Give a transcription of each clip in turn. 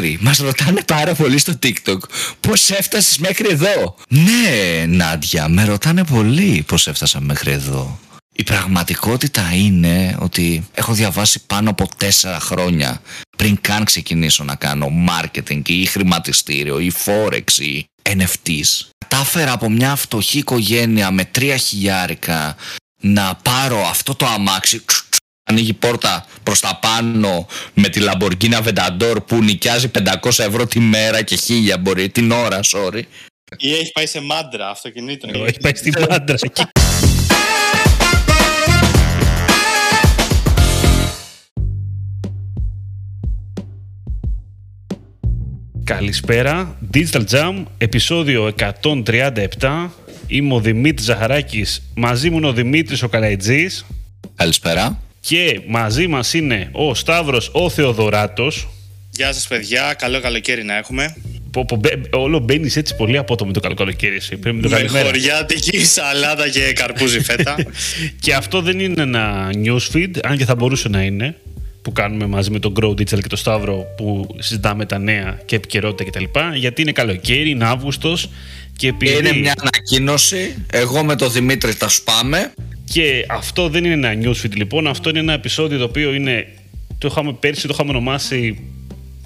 Δημήτρη, μας ρωτάνε πάρα πολύ στο TikTok πώς έφτασες μέχρι εδώ; Ναι, Νάντια, με ρωτάνε πολύ πώς έφτασα μέχρι εδώ. Η πραγματικότητα είναι ότι έχω διαβάσει πάνω από τέσσερα χρόνια πριν καν ξεκινήσω να κάνω marketing ή χρηματιστήριο ή forex ή NFTs. Κατάφερα από μια φτωχή οικογένεια με τρία χιλιάρικα να πάρω αυτό το αμάξι ανοίγει πόρτα προς τα πάνω με τη Lamborghini Aventador που νοικιάζει 500 ευρώ τη μέρα και 1000 μπορεί την ώρα, sorry. Ή έχει πάει σε μάντρα αυτοκινήτων. Έχει πάει στη μάντρα εκεί. Καλησπέρα, Digital Jam, επεισόδιο 137. Είμαι ο Δημήτρης Ζαχαράκης, μαζί μου είναι ο Δημήτρης ο Καλαϊτζής. Καλησπέρα. Και μαζί μας είναι ο Σταύρος ο Θεοδωράτος. Γεια σας παιδιά, καλό καλοκαίρι να έχουμε. Πω, πω, μπε, όλο μπαίνεις έτσι πολύ απότομο το καλό καλοκαίρι. Εσύ. Πρέπει το Με καλημέρα. χωριάτικη σαλάτα και καρπούζι φέτα. και αυτό δεν είναι ένα newsfeed, αν και θα μπορούσε να είναι, που κάνουμε μαζί με τον Grow Digital και τον Σταύρο που συζητάμε τα νέα και επικαιρότητα κτλ. Γιατί είναι καλοκαίρι, είναι Αύγουστος και επειδή... Είναι μια ανακοίνωση. Εγώ με τον Δημήτρη τα σπάμε. Και αυτό δεν είναι ένα newsfeed λοιπόν, αυτό είναι ένα επεισόδιο το οποίο είναι. Το είχαμε πέρσι, το είχαμε ονομάσει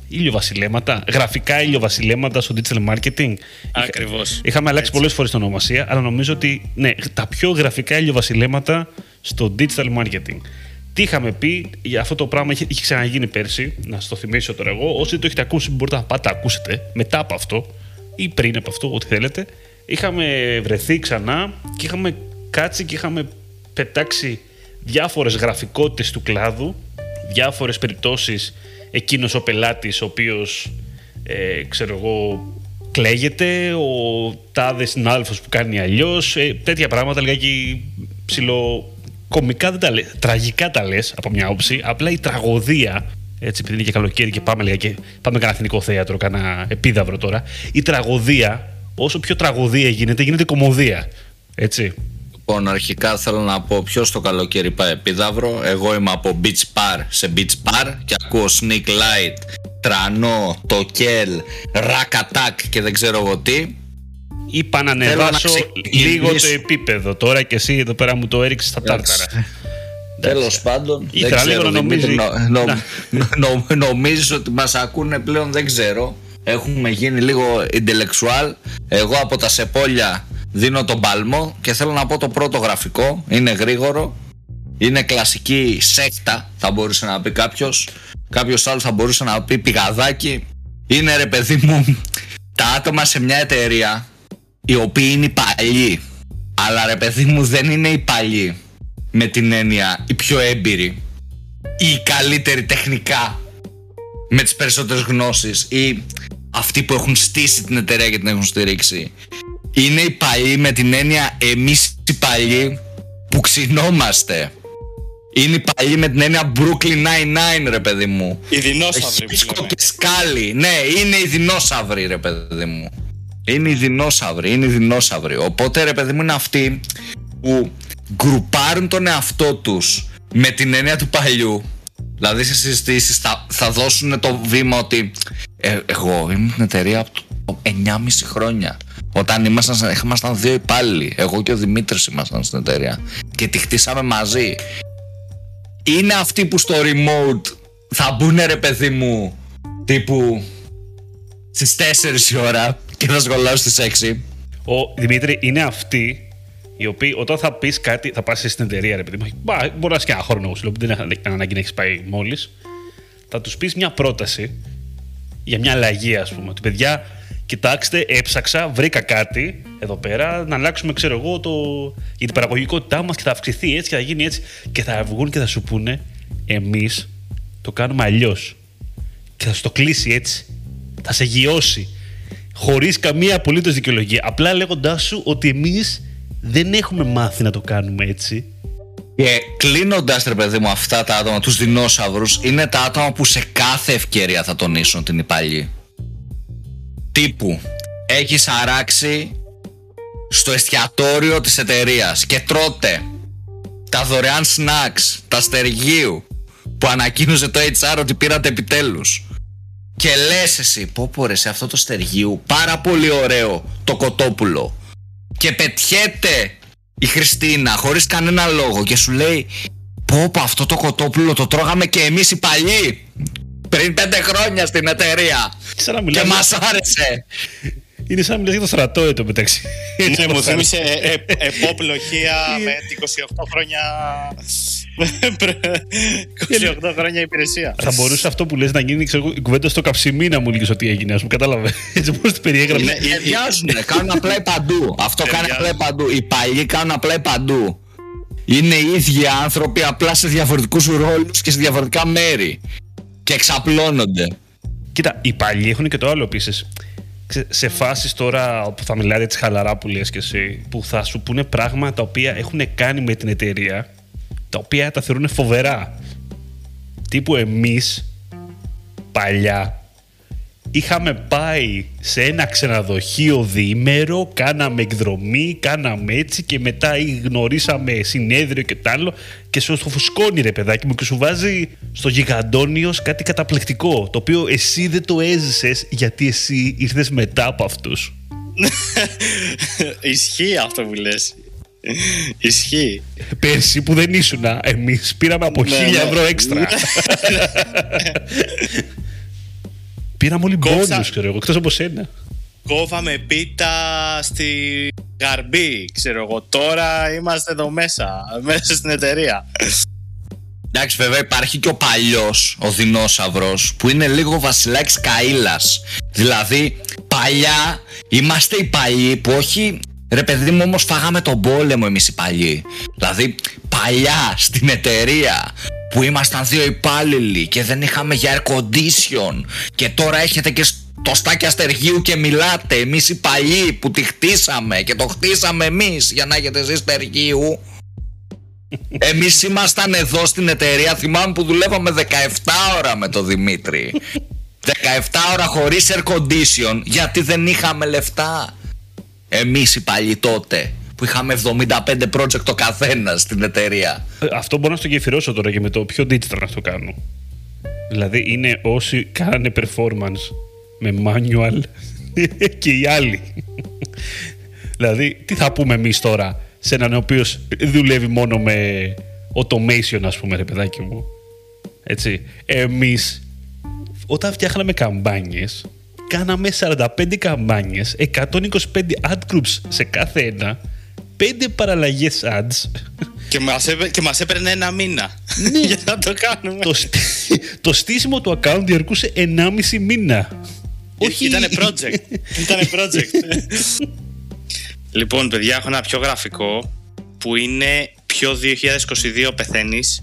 ηλιοβασιλέματα, γραφικά ηλιοβασιλέματα στο digital marketing. Ακριβώς. Είχαμε αλλάξει Έτσι. πολλές φορές την ονομασία, αλλά νομίζω ότι ναι, τα πιο γραφικά ηλιοβασιλέματα στο digital marketing. Τι είχαμε πει, για αυτό το πράγμα είχε, είχε ξαναγίνει πέρσι, να σας το θυμίσω τώρα εγώ. Όσοι δεν το έχετε ακούσει, μπορείτε να πάτε να ακούσετε μετά από αυτό ή πριν από αυτό, ό,τι θέλετε. Είχαμε βρεθεί ξανά και είχαμε κάτσει και είχαμε πετάξει διάφορες γραφικότητες του κλάδου, διάφορες περιπτώσεις εκείνος ο πελάτης ο οποίος, ε, ξέρω εγώ, κλαίγεται, ο τάδες συνάδελφος που κάνει αλλιώς, ε, τέτοια πράγματα λιγάκι ψηλο κομικά δεν τα λες, τραγικά τα λες από μια όψη, απλά η τραγωδία, έτσι επειδή είναι και καλοκαίρι και πάμε λιγάκι, πάμε κανένα εθνικό θέατρο, κανένα επίδαυρο τώρα, η τραγωδία, όσο πιο τραγωδία γίνεται, γίνεται κομμωδία, έτσι. Λοιπόν, αρχικά θέλω να πω ποιος το καλοκαίρι πάει επίδαυρο. Εγώ είμαι από Beach Bar σε Beach Bar και ακούω Sneak Light, Τρανό, Τοκέλ, Rack Attack και δεν ξέρω εγώ τι. Ή πάω να Θέλω να ανεβάσω ξεκινήσω. λίγο το επίπεδο τώρα και εσύ εδώ πέρα μου το έριξες στα τάρταρα. Τέλος πάντων, Ήθελα δεν λίγο ξέρω. να Δημήτρη, νομίζει- νο- Να. νο- νο- νομίζεις ότι μας ακούνε πλέον, δεν ξέρω. Έχουμε γίνει λίγο intellectual. Εγώ από τα Σεπόλια δίνω τον παλμό και θέλω να πω το πρώτο γραφικό. Είναι γρήγορο. Είναι κλασική σέκτα, θα μπορούσε να πει κάποιος. Κάποιος άλλος θα μπορούσε να πει πηγαδάκι. Είναι ρε παιδί μου τα άτομα σε μια εταιρεία οι οποίοι είναι οι παλιοί. Αλλά ρε παιδί μου δεν είναι οι παλιοί με την έννοια οι πιο έμπειροι ή οι καλύτεροι τεχνικά με τις περισσότερες γνώσεις ή αυτοί που έχουν στήσει την εταιρεία και την έχουν στηρίξει. Είναι οι παλιοί με την έννοια εμείς οι παλιοί που ξυνόμαστε. Είναι οι παλιοί με την έννοια Brooklyn Nine-Nine ρε παιδί μου. Οι δεινόσαυροι που Χίσκο λέμε. και σκάλι. Ναι, είναι οι δεινόσαυροι, ρε παιδί μου. Είναι οι δεινόσαυροι, είναι οι δεινόσαυροι. Οπότε, ρε παιδί μου, είναι αυτοί που γκρουπάρουν τον εαυτό τους με την έννοια του παλιού. Δηλαδή, σε συζητήσεις θα, θα δώσουν το βήμα ότι ε, εγώ είμαι στην εταιρεία από το 9,5 χρόνια. Όταν ήμασταν, ήμασταν δύο υπάλληλοι. Εγώ και ο Δημήτρης ήμασταν στην εταιρεία. Και τη χτίσαμε μαζί είναι αυτοί που στο remote θα μπουν ρε παιδί μου τύπου στις 4 η ώρα και θα σχολάσουν στις 6 Ο Δημήτρη είναι αυτοί οι οποίοι όταν θα πεις κάτι, θα πας στην εταιρεία, ρε παιδί μου. Μπα, μπορεί να είσαι και ένα χρόνο, σου λέω, που δεν έχει ανάγκη να έχεις πάει μόλις. Θα τους πεις μια πρόταση για μια αλλαγή, ας πούμε. Ότι παιδιά, κοιτάξτε, έψαξα, βρήκα κάτι εδώ πέρα, να αλλάξουμε, ξέρω εγώ, το... για την παραγωγικότητά μας και θα αυξηθεί έτσι και θα γίνει έτσι. Και θα βγουν και θα σου πούνε, εμείς το κάνουμε αλλιώς. Και θα σου το κλείσει έτσι. Θα σε γιώσει. Χωρίς καμία απολύτως δικαιολογία. Απλά λέγοντάς σου ότι εμείς δεν έχουμε μάθει να το κάνουμε έτσι. και κλείνοντας ρε παιδί μου αυτά τα άτομα τους δεινόσαυρους είναι τα άτομα που σε κάθε ευκαιρία θα τονίσουν την υπαλλή τύπου έχεις αράξει στο εστιατόριο της εταιρείας και τρώτε τα δωρεάν snacks, τα στεργείου που ανακοίνωσε το HR ότι πήρατε επιτέλους Και λες εσύ, πω πω ρε, σε αυτό το στεργίου, πάρα πολύ ωραίο το κοτόπουλο. Και πετιέται η Χριστίνα χωρίς κανένα λόγο και σου λέει, πω πω αυτό το κοτόπουλο το τρώγαμε και εμείς οι παλιοί. Πριν πέντε χρόνια στην εταιρεία. Σαν να Και μιλάς, μας άρεσε. Είναι σαν να μιλάς για το στρατό εδώ μεταξύ. Ναι, μου θύμισε ε, ε, εποπλογία με 28 χρόνια. 28 χρόνια υπηρεσία. Θα μπορούσε αυτό που λες να γίνει ξέρω, εγώ, η κουβέντα στο καψιμί να μου λύγεις ότι έγινε, ας πούμε, κατάλαβες. Έτσι πώς την περιέγραψες. Είναι- ε, ε, Ταιριάζουνε, κάνουν απλά παντού. Αυτό κάνει Ταιριάζουν. απλά παντού. Οι παλιοί κάνουν απλά παντού. Είναι οι ίδιοι άνθρωποι απλά σε διαφορετικούς ρόλους και σε διαφορετικά μέρη. Και εξαπλώνονται. Κοίτα, οι παλιοί έχουν και το άλλο επίσης. Σε φάσεις τώρα που θα μιλάτε έτσι χαλαρά που λες και εσύ, που θα σου πούνε πράγματα τα οποία έχουν κάνει με την εταιρεία, τα οποία τα θεωρούν φοβερά. Τύπου εμείς, παλιά, είχαμε πάει σε ένα ξενοδοχείο διήμερο, κάναμε εκδρομή, κάναμε έτσι και μετά ή γνωρίσαμε συνέδριο και τ' άλλο και σου το φουσκώνει ρε παιδάκι μου και σου βάζει στο γιγαντόνιος κάτι καταπληκτικό το οποίο εσύ δεν το έζησες γιατί εσύ ήρθες μετά από αυτούς. Ισχύει αυτό που λες. Ισχύει. Πέρσι που δεν ήσουνα, εμείς πήραμε από Ναι, χίλια ναι. ευρώ έξτρα. Πήραμε όλοι Κόψα- μπόνους, ξέρω εγώ, εκτός από σένα. Κόβαμε πίτα στη Γαρμπή, ξέρω εγώ. Τώρα είμαστε εδώ μέσα, μέσα στην εταιρεία. Εντάξει, βέβαια υπάρχει και ο παλιός, ο δεινόσαυρος, που είναι λίγο βασιλάκι Καήλα. Δηλαδή, παλιά είμαστε οι παλιοί που όχι. Ρε παιδί μου, όμως φάγαμε τον πόλεμο εμείς οι παλιοί. Δηλαδή, παλιά στην εταιρεία που ήμασταν δύο υπάλληλοι και δεν είχαμε για air condition και τώρα έχετε και το στάκι αστεργίου και μιλάτε εμείς οι παλιοί που τη χτίσαμε και το χτίσαμε εμείς για να έχετε εσείς στεργίου εμείς ήμασταν εδώ στην εταιρεία, θυμάμαι που δουλεύαμε 17 ώρα με τον Δημήτρη. 17 ώρα χωρίς air condition, γιατί δεν είχαμε λεφτά. Εμείς οι παλιοί τότε, που είχαμε 75 project το καθένα στην εταιρεία. Ε, Αυτό μπορώ να στο γεφυρώσω τώρα και με το πιο digital να το κάνω. Δηλαδή είναι όσοι κάνανε performance με manual και οι άλλοι. δηλαδή, τι θα πούμε εμείς τώρα σε έναν ο οποίος δουλεύει μόνο με automation, ας πούμε, ρε παιδάκι μου. Έτσι. Εμείς, όταν φτιάχναμε καμπάνιες, κάναμε 45 καμπάνιες, 125 ad groups σε κάθε ένα, 5 παραλλαγές ads Και μας, έπαι- και μας έπαιρνε ένα μήνα για να το κάνουμε. το, στή- το στήσιμο του account διαρκούσε 1,5 μήνα. Όχι. Ήτανε project. Ήτανε project. λοιπόν, παιδιά, έχω ένα πιο γραφικό που είναι πιο 2022 πεθαίνεις.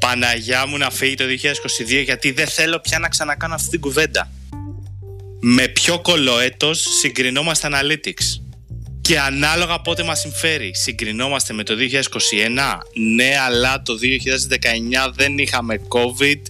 Παναγιά μου να φύγει το 2022 γιατί δεν θέλω πια να ξανακάνω αυτή την κουβέντα. Με ποιο κολοέτος συγκρινόμαστε analytics; Και ανάλογα πότε μας συμφέρει. Συγκρινόμαστε με το 2021. Ναι, αλλά το 2019 δεν είχαμε COVID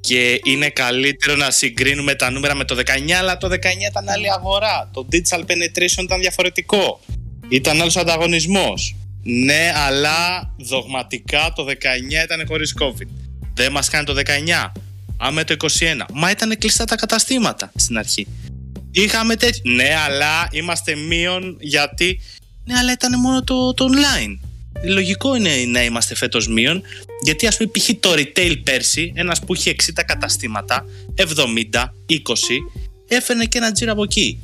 και είναι καλύτερο να συγκρίνουμε τα νούμερα με το 19, αλλά το 19 ήταν άλλη αγορά. Το digital penetration ήταν διαφορετικό. Ήταν άλλος ανταγωνισμός. Ναι, αλλά δογματικά το 19 ήταν χωρίς COVID. Δεν μας κάνει το 19. Άμε το 21. Μα ήταν κλειστά τα καταστήματα στην αρχή. Είχαμε τέτοιο. Ναι, αλλά είμαστε μείον γιατί. Ναι, αλλά ήταν μόνο το, το online. Λογικό είναι να είμαστε φέτος μείον, γιατί ας πούμε π.χ. το retail πέρσι, ένας που είχε 60 καταστήματα, 70, 20, έφερνε και ένα τζίρο από εκεί.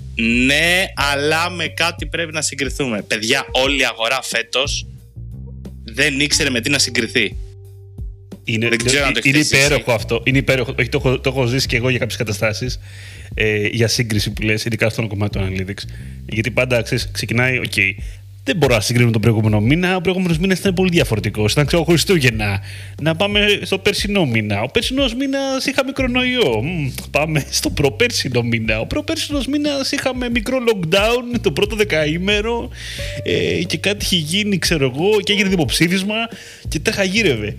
Ναι, αλλά με κάτι πρέπει να συγκριθούμε. Παιδιά, όλη η αγορά φέτος δεν ήξερε με τι να συγκριθεί. Είναι, Δεν ξέρω αν το είναι έχετε υπέροχο ζήσει. αυτό. Είναι υπέροχο. Όχι, το, έχω, το έχω ζήσει και εγώ για κάποιες καταστάσεις. Ε, για σύγκριση που λες, ειδικά στο κομμάτι του analytics. Γιατί πάντα ξέρεις, ξεκινάει, οκ, δεν μπορώ να συγκρίνω τον προηγούμενο μήνα. Ο προηγούμενος μήνας ήταν πολύ διαφορετικός. Ήταν ξέρω Χριστούγεννα. Να πάμε στο περσινό μήνα. Ο περσινός μήνας είχαμε κορονοϊό. Μμ, πάμε στο προπέρσινο μήνα. Ο προπέρσινος μήνας είχαμε μικρό lockdown το πρώτο δεκαήμερο ε, και κάτι είχε γίνει, ξέρω εγώ, και έγινε δημοψήφισμα και τα χαγύρευε.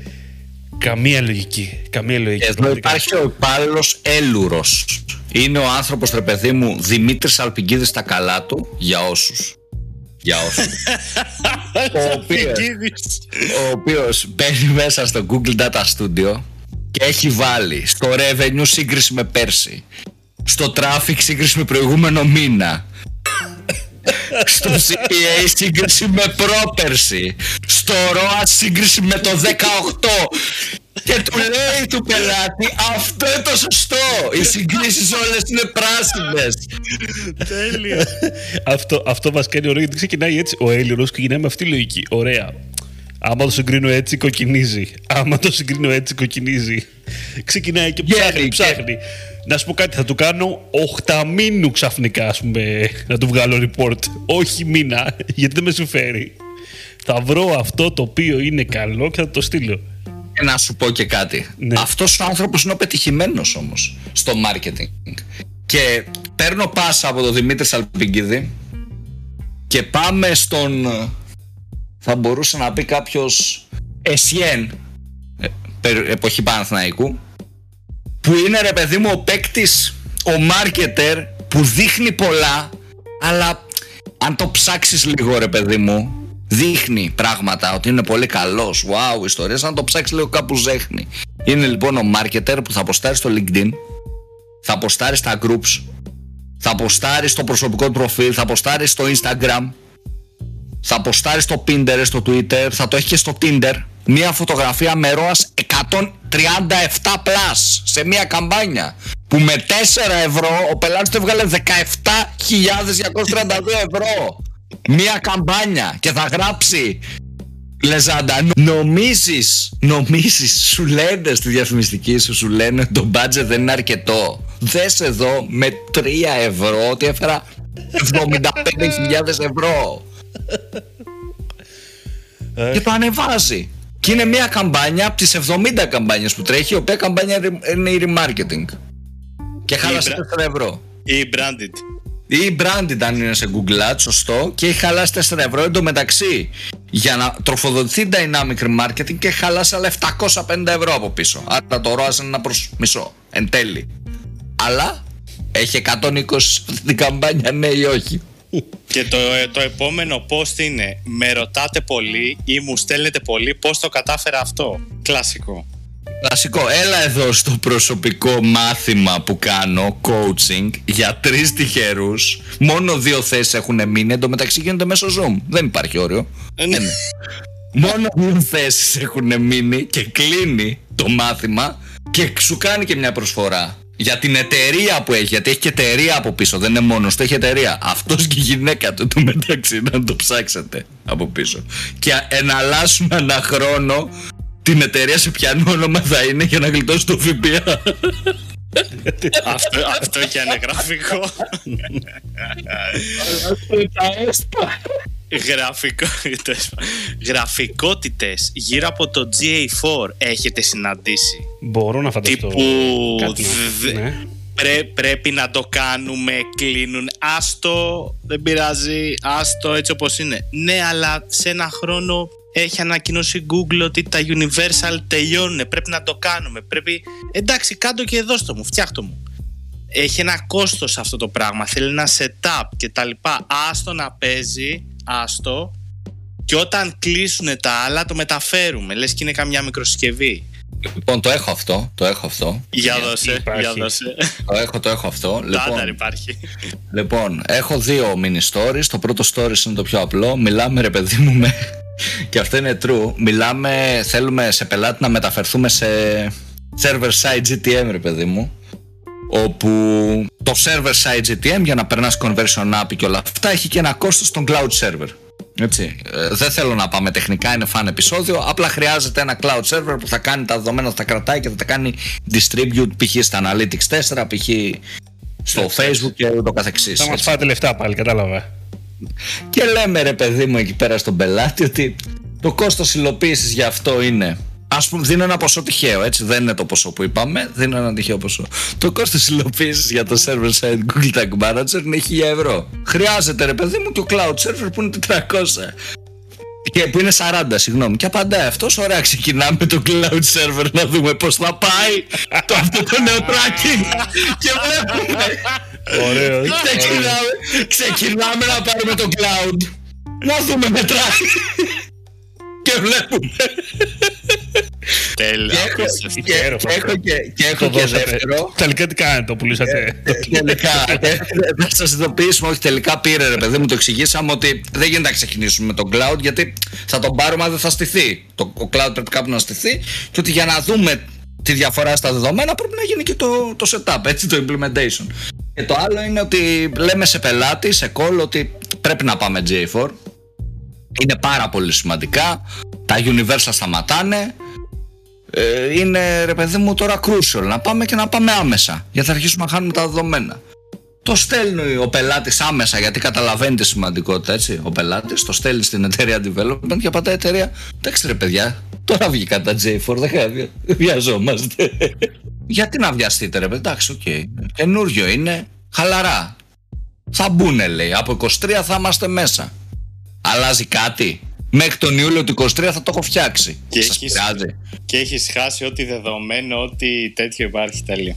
Καμία λογική. Καμία λογική. Εδώ πραγματικά. υπάρχει ο υπάλληλος Έλουρο. Είναι ο άνθρωπος, ρε παιδί μου, Δημήτρης Αλπιγκίδης στα καλά του, για όσους. Για όσους. ο οποίο Φυγίδης. ο οποίος μπαίνει μέσα στο Google Data Studio και έχει βάλει στο revenue σύγκριση με πέρσι, στο traffic σύγκριση με προηγούμενο μήνα, στο CPA σύγκριση με πρόπερση, στο ROA σύγκριση με το 18 και του λέει του πελάτη αυτό είναι το σωστό. Οι συγκρίσεις όλες είναι πράσινες. Τέλεια. αυτό, αυτό μας κάνει ωραίο γιατί ξεκινάει έτσι. Ο Έλληνος ξεκινάει με αυτή τη λογική. Ωραία. Άμα το συγκρίνω έτσι, κοκκινίζει. Άμα το συγκρίνω έτσι, κοκκινίζει. Ξεκινάει και ψάχνει, ψάχνει. Να σου πω κάτι, θα του κάνω 8 μήνου ξαφνικά, ας πούμε, να του βγάλω report. Όχι μήνα, γιατί δεν με συμφέρει. Θα βρω αυτό το οποίο είναι καλό και θα το στείλω. Και να σου πω και κάτι. Ναι. Αυτός ο άνθρωπος είναι ο πετυχημένος όμως στο marketing. Και παίρνω πάσα από τον Δημήτρη Σαλπιγκίδη και πάμε στον θα μπορούσε να πει κάποιος Εσιέν εποχή Παναθηναϊκού που είναι ρε παιδί μου ο παίκτης, ο μάρκετερ που δείχνει πολλά αλλά αν το ψάξεις λίγο ρε παιδί μου δείχνει πράγματα ότι είναι πολύ καλός. Wow ιστορίες αν το ψάξεις λίγο κάπου ζέχνει. Είναι λοιπόν ο μάρκετερ που θα αποστάρει στο LinkedIn θα αποστάρει στα groups θα αποστάρει στο προσωπικό του προφίλ θα αποστάρει στο Instagram θα αποστάρει στο Pinterest, στο Twitter, θα το έχει και στο Tinder. Μία φωτογραφία με ροας 137 plus σε μία καμπάνια. Που με 4 ευρώ ο πελάτης του έβγαλε 17.232 ευρώ. Μία καμπάνια και θα γράψει Λεζάντα, νομίζεις, νομίζεις, σου λένε στη διαφημιστική σου, σου λένε ότι το budget δεν είναι αρκετό. Δες εδώ με 3 ευρώ ότι έφερα 75.000 ευρώ. Ε. και το ανεβάζει. Και είναι μια καμπάνια από τις 70 καμπάνιες που τρέχει, η οποία καμπάνια είναι η remarketing. Και χάλασε 4 ευρώ. Ή branded. Ή branded αν είναι σε Google Ads, σωστό, και έχει χαλάσει 4 ευρώ. Εν τω μεταξύ, για να τροφοδοτηθεί dynamic remarketing και έχει χαλάσει άλλα 750 ευρώ από πίσω. Άρα το ROAS είναι ένα προς μισό, εν τέλει. Αλλά έχει 120 την καμπάνια, ναι ή όχι. Και το, το επόμενο post είναι Με ρωτάτε πολύ ή μου στέλνετε πολύ πώς το κατάφερα αυτό. Κλασικό. Κλασικό. Έλα εδώ στο προσωπικό μάθημα που κάνω, coaching, για τρεις τυχερούς. Μόνο δύο θέσεις έχουν μείνει. Εν τω μεταξύ γίνονται μέσω Zoom. Δεν υπάρχει όριο. Ε, ναι. Μόνο δύο θέσεις έχουν μείνει και κλείνει το μάθημα και σου κάνει και μια προσφορά για την εταιρεία που έχει, γιατί έχει και εταιρεία από πίσω, δεν είναι μόνος του, έχει εταιρεία. Αυτός και η γυναίκα του, του μεταξύ, να το ψάξετε από πίσω. Και εναλλάσσουν ένα χρόνο την εταιρεία σε ποιανό όνομα θα είναι για να γλιτώσει το ΦΠΑ. αυτό, αυτό και αν είναι γραφικό. Γραφικό, γραφικότητες γύρω από το GA4 έχετε συναντήσει; Μπορώ να φανταστώ. Τύπου ναι. πρέπει να το κάνουμε, κλείνουν. Άστο, δεν πειράζει, άστο έτσι όπως είναι. Ναι, αλλά σε ένα χρόνο έχει ανακοινώσει Google ότι τα Universal τελειώνουν. Πρέπει να το κάνουμε. Πρέπει... Εντάξει, κάτω και εδώ στο μου, φτιάχτω μου. Έχει ένα κόστος αυτό το πράγμα. Θέλει ένα setup και τα λοιπά. Άστο να παίζει άστο και όταν κλείσουν τα άλλα το μεταφέρουμε. Λες και είναι καμιά μικροσυσκευή. Λοιπόν, το έχω αυτό. Το έχω αυτό. Για δώσε. Για δώσε. Το έχω, το έχω αυτό. Λοιπόν, υπάρχει. Λοιπόν, έχω δύο mini stories. Το πρώτο story είναι το πιο απλό. Μιλάμε, ρε παιδί μου, με... και αυτό είναι true. Μιλάμε, θέλουμε σε πελάτη να μεταφερθούμε σε server side GTM, ρε παιδί μου όπου το server side GTM για να περνάς conversion app και όλα αυτά έχει και ένα κόστος στον cloud server. Έτσι. Ε, δεν θέλω να πάμε τεχνικά, είναι φαν επεισόδιο. Απλά χρειάζεται ένα cloud server που θα κάνει τα δεδομένα, θα τα κρατάει και θα τα κάνει distribute π.χ. στα Analytics 4, π.χ. στο Facebook και ούτω καθεξής. Θα μας φάτε λεφτά πάλι, κατάλαβα. Και λέμε ρε παιδί μου εκεί πέρα στον πελάτη ότι το κόστος υλοποίησης για αυτό είναι Α πούμε, δίνω ένα ποσό τυχαίο, έτσι. Δεν είναι το ποσό που είπαμε, δίνω ένα τυχαίο ποσό. Το κόστος υλοποίησης για το server side Google Tag Manager είναι 1000 ευρώ. Χρειάζεται, ρε παιδί μου, και ο cloud server που είναι 400. Και που είναι 40, συγγνώμη. Και απαντάει αυτός, ωραία, ξεκινάμε το cloud server να δούμε πώς θα πάει το αυτό το νέο tracking. και βλέπουμε. Ωραίο. Ξεκινάμε, ξεκινάμε να πάρουμε το cloud. Να δούμε μετράει. και βλέπουμε Τέλεια. Και έχω, Απίστευτο. και, Υπέροχο και έχω αυτό. και, και, έχω Το και δώσατε. δεύτερο. Τελικά τι κάνετε, το πουλήσατε. Ε, τελικά, ε, θα σας ειδοποιήσουμε, όχι τελικά πήρε ρε παιδί μου, το εξηγήσαμε ότι δεν γίνεται να ξεκινήσουμε με τον cloud γιατί θα τον πάρουμε αν δεν θα στηθεί. Το, ο cloud πρέπει κάπου να στηθεί και ότι για να δούμε τη διαφορά στα δεδομένα πρέπει να γίνει και το, το setup, έτσι το implementation. Και το άλλο είναι ότι λέμε σε πελάτη, σε call ότι πρέπει να πάμε J4. Είναι πάρα πολύ σημαντικά. Τα universal σταματάνε. Ε, είναι ρε παιδί μου τώρα crucial να πάμε και να πάμε άμεσα γιατί θα αρχίσουμε να χάνουμε τα δεδομένα. Το στέλνει ο πελάτης άμεσα γιατί καταλαβαίνει τη σημαντικότητα έτσι. Ο πελάτης το στέλνει στην εταιρεία development και πατάει η εταιρεία. Εντάξει ρε παιδιά, τώρα βγήκε το GA4, δεν χρειάζεται. δεν βιαζόμαστε. γιατί να βιαστείτε ρε παιδιά, εντάξει, οκ. Καινούριο είναι, χαλαρά. Θα μπουνε λέει, από 23 θα είμαστε μέσα. Αλλάζει κάτι. Μέχρι τον Ιούλιο του 23 θα το έχω φτιάξει. Και Σας έχεις- πειράζει. Και έχεις χάσει ό,τι δεδομένο, ό,τι τέτοιο υπάρχει. Τέλεια.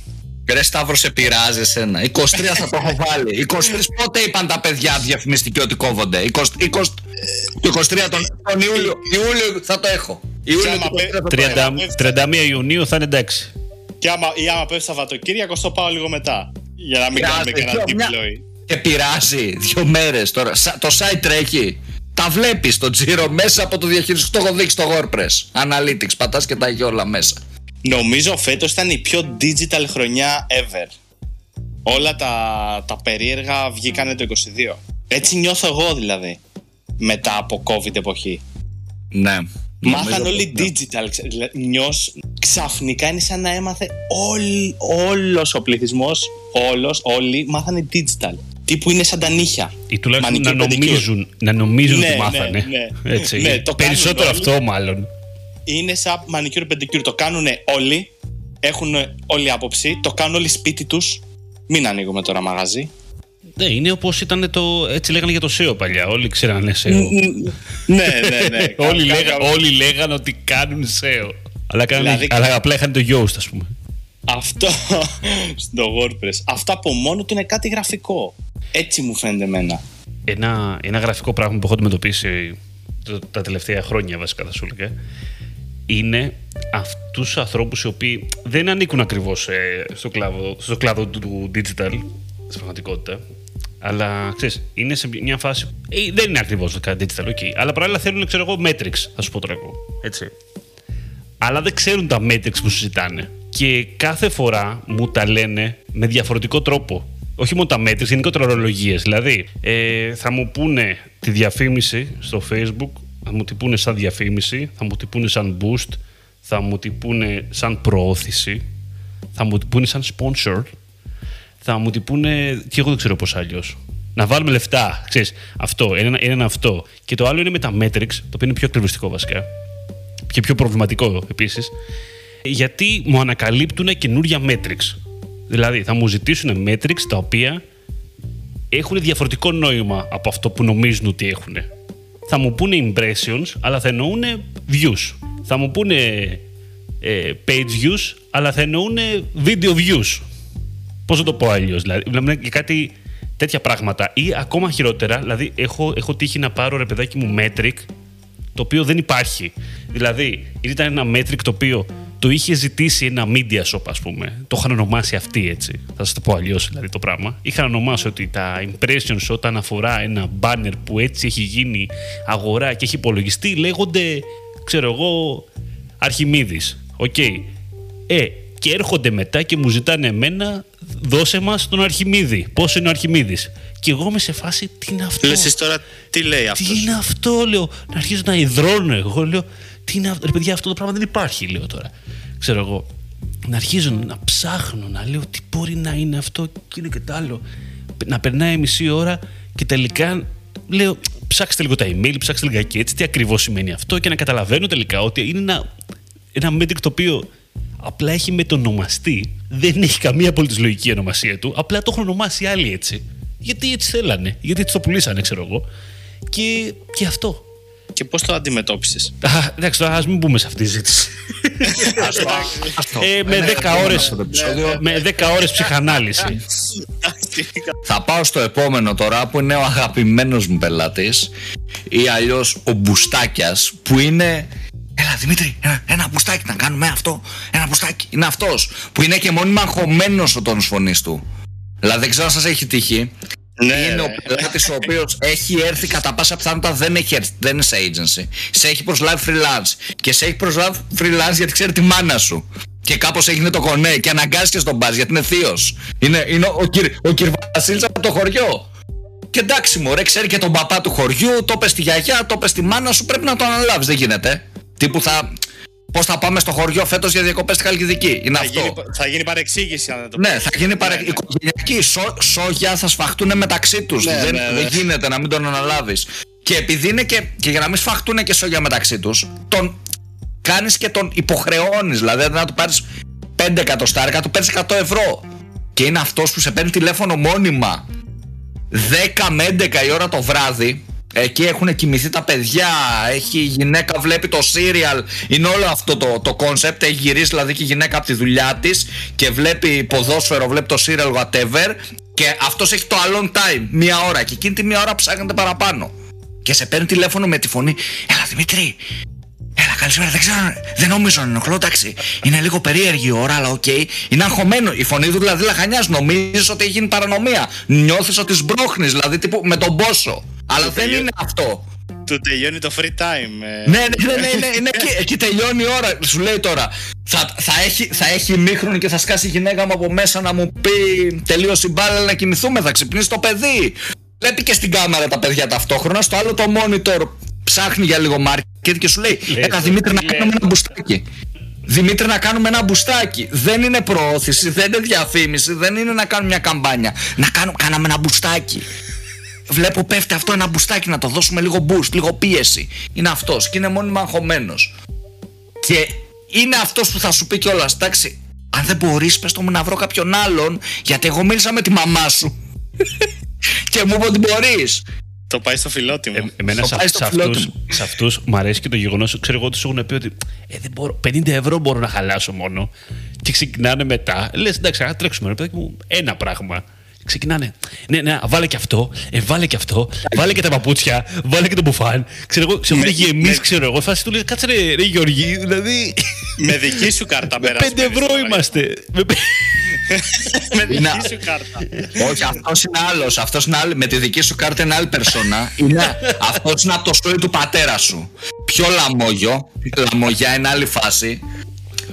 Ρε Σταύρο, σε πειράζει εσένα. 23 θα το έχω βάλει. 23 πότε είπαν τα παιδιά διαφημιστικοί ότι κόβονται; 20, 20, το 23 τον, τον Ιούλιο, Ιούλιο θα το έχω. Ιούλιο άμα του 23 θα το πέ- έχω. 30 31 Ιουνίου θα είναι εντάξει. Και άμα, ή άμα πέφτει Σαββατοκύριακο, το πάω λίγο μετά. Για να μην Πειράζει, κάνουμε κανένα πιο- μια- τύπλοι. Και πειράζει δύο μέρες τώρα. Σα- Το site τρέχει. Τα βλέπεις το τζίρο μέσα από το διαχειριστικό. Το έχω δείξει στο WordPress. Analytics. Πατάς και τα έχει όλα μέσα. Νομίζω φέτος ήταν η πιο digital χρονιά ever. Όλα τα, τα περίεργα βγήκανε το 22. Έτσι νιώθω εγώ δηλαδή. Μετά από COVID εποχή. Ναι. Μάθαν Νομίζω όλοι πως ναι. digital. ξε- δηλα- Νιώσ, ξαφνικά είναι σαν να έμαθε όλ, όλος ο πληθυσμός, όλος, όλοι μάθανε digital. Τι που είναι σαν τα νύχια. Ή τουλάχιστον να Manicure, pedicure. νομίζουν, να νομίζουν Ναι, ότι ναι, μάθανε. ναι. Έτσι. Ναι, το κάνουν Περισσότερο όλοι. αυτό μάλλον. Είναι σαν manicure pedicure. Το κάνουν όλοι. Έχουν όλη άποψη. Το κάνουν όλοι σπίτι τους. Μην ανοίγουμε τώρα μαγαζί. Ναι, είναι όπως ήταν το. Έτσι λέγανε για το SEO παλιά. Όλοι ξέρανε SEO. ναι, ναι, ναι. όλοι, Κα- λέγα, κα- όλοι λέγανε ότι κάνουν SEO. Αλλά, κάνανε, Δηλαδή- αλλά απλά είχαν το Yoast, ας πούμε. Αυτό στο WordPress. Αυτό από μόνο του είναι κάτι γραφικό. Έτσι μου φαίνεται εμένα. Ένα, ένα γραφικό πράγμα που έχω αντιμετωπίσει το- τα τελευταία χρόνια, βασικά θα σου έλεγα, είναι αυτούς τους ανθρώπους οι οποίοι δεν ανήκουν ακριβώς στο, κλάδο, στο κλάδο του, του digital, στην πραγματικότητα. Αλλά ξέρεις, είναι σε μια φάση. Ε, δεν είναι ακριβώς κάτι digital, ok. Αλλά παράλληλα θέλουν, ξέρω εγώ, metrics, θα σου πω τώρα εγώ. Έτσι. Αλλά δεν ξέρουν τα metrics που συζητάνε. Και κάθε φορά μου τα λένε με διαφορετικό τρόπο. Όχι μόνο τα metrics, γενικότερα ορολογίε. Δηλαδή, ε, θα μου πούνε τη διαφήμιση στο Facebook, θα μου την πούνε σαν διαφήμιση, θα μου την πούνε σαν boost, θα μου την πούνε σαν προώθηση, θα μου την πούνε σαν sponsor, θα μου την πούνε και εγώ δεν ξέρω πώς αλλιώς. Να βάλουμε λεφτά, ξέρεις, αυτό, είναι, είναι αυτό. Και το άλλο είναι με τα metrics, το οποίο είναι πιο ακριβιστικό βασικά και πιο προβληματικό επίσης, γιατί μου ανακαλύπτουν καινούρια metrics. Δηλαδή, θα μου ζητήσουν metrics τα οποία έχουν διαφορετικό νόημα από αυτό που νομίζουν ότι έχουν. Θα μου πούνε impressions, αλλά θα εννοούν views. Θα μου πούνε ε, page views, αλλά θα εννοούν video views. Πώς να το πω αλλιώς, δηλαδή. Μιλάμε για κάτι τέτοια πράγματα. Ή ακόμα χειρότερα, δηλαδή, έχω, έχω τύχει να πάρω ρε παιδάκι μου metric το οποίο δεν υπάρχει. Δηλαδή, ήταν ένα metric το οποίο το είχε ζητήσει ένα media shop, ας πούμε. Το είχαν ονομάσει αυτοί έτσι. Θα σας το πω αλλιώς δηλαδή το πράγμα. Είχαν ονομάσει ότι τα impressions όταν αφορά ένα banner που έτσι έχει γίνει αγορά και έχει υπολογιστεί λέγονται, ξέρω εγώ, Αρχιμίδης. Οκ. Ε, και έρχονται μετά και μου ζητάνε εμένα, δώσε μας τον Αρχιμίδη. Πόσο είναι ο Αρχιμίδης; Και εγώ είμαι σε φάση, τι είναι αυτό; Λες εσύ τώρα τι λέει Τι αυτός; είναι αυτό, λέω. Να αρχίζω να ιδρώνω. Εγώ λέω, τι είναι αυτό. Ρε παιδιά, αυτό το πράγμα δεν υπάρχει, λέω τώρα. Ξέρω εγώ. Να αρχίζω να ψάχνω, να λέω τι μπορεί να είναι αυτό και είναι και το άλλο. Να περνάει μισή ώρα και τελικά λέω, ψάξτε λίγο τα email, ψάξτε λιγάκι έτσι, τι ακριβώς σημαίνει αυτό και να καταλαβαίνω τελικά ότι είναι ένα, ένα metric το οποίο απλά έχει μετονομαστεί. Δεν έχει καμία απολύτως λογική η ονομασία του. Απλά το έχουν ονομάσει άλλοι έτσι. Γιατί έτσι θέλανε, γιατί έτσι το πουλήσανε, ξέρω εγώ. Και, και αυτό. Και πώς το αντιμετώπισες; Α, εντάξει, τώρα ας μην μπούμε σε αυτή τη ζήτηση. ε, με 10 ώρες, με 10 ώρες ψυχανάλυση. Θα πάω στο επόμενο τώρα που είναι ο αγαπημένος μου πελάτης ή αλλιώς ο Μπουστάκιας που είναι Έλα Δημήτρη, ένα, ένα μπουστάκι να κάνουμε αυτό. Ένα μπουστάκι. Είναι αυτός που είναι και μόνιμα αγχωμένος ο τόνος φωνής του. Δηλαδή δεν ξέρω αν σας έχει τύχει. Ναι, είναι ρε. ο πελάτης ο οποίος έχει έρθει κατά πάσα πιθανότητα δεν έχει έρθει, δεν είναι σε agency. Σε έχει προσλάβει freelance. Και σε έχει προσλάβει freelance γιατί ξέρει τη μάνα σου. Και κάπως έγινε το κονέ και αναγκάστηκε στον μπαρ γιατί είναι θείος. Είναι, είναι ο, ο, κυρ, ο κυρ Βασίλης από το χωριό. Και εντάξει, μωρέ, ξέρει και τον παπά του χωριού, το πες στη γιαγιά, το πες στη μάνα σου, πρέπει να το αναλάβεις. Δεν γίνεται. Τύπου θα. Πώς θα πάμε στο χωριό φέτος για διακοπές στη Χαλκιδική; Είναι Θα αυτό. γίνει, θα γίνει παρεξήγηση αν δεν το Ναι, πεις. θα γίνει παρα... Ναι, ναι. οικογενειακή. Σο... Σόγια θα σφαχτούν μεταξύ τους. Ναι, δεν, ναι, ναι. δεν γίνεται να μην τον αναλάβεις. Και επειδή είναι και, και για να μην σφαχτούν και σόγια μεταξύ τους, τον κάνεις και τον υποχρεώνεις. Δηλαδή, να του πάρεις 5 εκατοστάρικα, του παίρνεις 100 ευρώ. Και είναι αυτός που σε παίρνει τηλέφωνο μόνιμα 10 με 11 η ώρα το βράδυ. Εκεί έχουν κοιμηθεί τα παιδιά. Έχει η γυναίκα, βλέπει το serial. Είναι όλο αυτό το, το concept. Έχει γυρίσει δηλαδή και η γυναίκα από τη δουλειά της και βλέπει ποδόσφαιρο, βλέπει το serial, whatever. Και αυτός έχει το alone time, μία ώρα. Και εκείνη τη μία ώρα ψάχνετε παραπάνω. Και σε παίρνει τηλέφωνο με τη φωνή. Έλα Δημήτρη, Έλα, καλησπέρα. Δεν ξέρω, δεν νομίζω να ενοχλώ. Εντάξει, είναι λίγο περίεργη η ώρα, αλλά οκ. Είναι αγχωμένο. Η φωνή του δηλαδή λαχανιά. Νομίζεις ότι έχει γίνει παρανομία. Νιώθεις ότι σπρώχνεις, δηλαδή τύπου με τον πόσο. Αλλά δεν τελειώ- είναι αυτό. Του τελειώνει το free time. ε. Ναι, ναι, ναι, ναι, ναι, είναι εκεί, εκεί τελειώνει η ώρα. Σου λέει τώρα. Θα, θα, έχει, θα έχει ημίχρονο και θα σκάσει η γυναίκα μου από μέσα να μου πει τελείωσε η μπάλα να κοιμηθούμε, θα ξυπνήσει το παιδί. Βλέπει και στην κάμερα τα παιδιά ταυτόχρονα. Στο άλλο το monitor ψάχνει για λίγο market και σου λέει Λες, Έλα Δημήτρη να λες. κάνουμε ένα μπουστάκι. Δημήτρη να κάνουμε ένα μπουστάκι. Δεν είναι προώθηση, δεν είναι διαφήμιση, δεν είναι να κάνουμε μια καμπάνια. Να κάνουμε, κάναμε ένα μπουστάκι. Βλέπω πέφτει αυτό ένα μπουστάκι να το δώσουμε λίγο boost, λίγο πίεση. Είναι αυτός και είναι μόνιμα αγχωμένος. Και είναι αυτός που θα σου πει κιόλας, εντάξει, αν δεν μπορείς, πες το μου να βρω κάποιον άλλον, γιατί εγώ μίλησα με τη μαμά σου. και μου είπε ότι μπορείς. Το πάει στο φιλότιμο. Ε, εμένα Στο σε, πάει σε, στο αυτούς, φιλότιμο. σε αυτούς μου αρέσει και το γεγονός, ξέρω εγώ τους έχουν πει ότι ε, δεν μπορώ, 50 ευρώ μπορώ να χαλάσω μόνο και ξεκινάνε μετά. Λες εντάξει, α τρέξουμε ρε παιδάκι μου, ένα πράγμα. Ξεκινάνε. Ναι, ναι, βάλε και αυτό, ε, βάλε και αυτό, βάλε και τα παπούτσια, βάλε και το μπουφάν. Ξέρω εγώ, σε έχουν Με- γεμίσει, με- ξέρω εγώ. Φάση του λέει, κάτσε ρε, ρε Γεωργή, δηλαδή. με δική σου κάρτα με 5 περασμένη ευρώ στο είμαστε. Με πε- Με δική Είναι- σου κάρτα. Όχι, αυτός είναι άλλος. Αυτός είναι άλλος. Με τη δική σου κάρτα είναι άλλη περσόνα. Είναι, αυτός είναι από το σόι του πατέρα σου. Πιο λαμόγιο. Λαμογιά είναι άλλη φάση.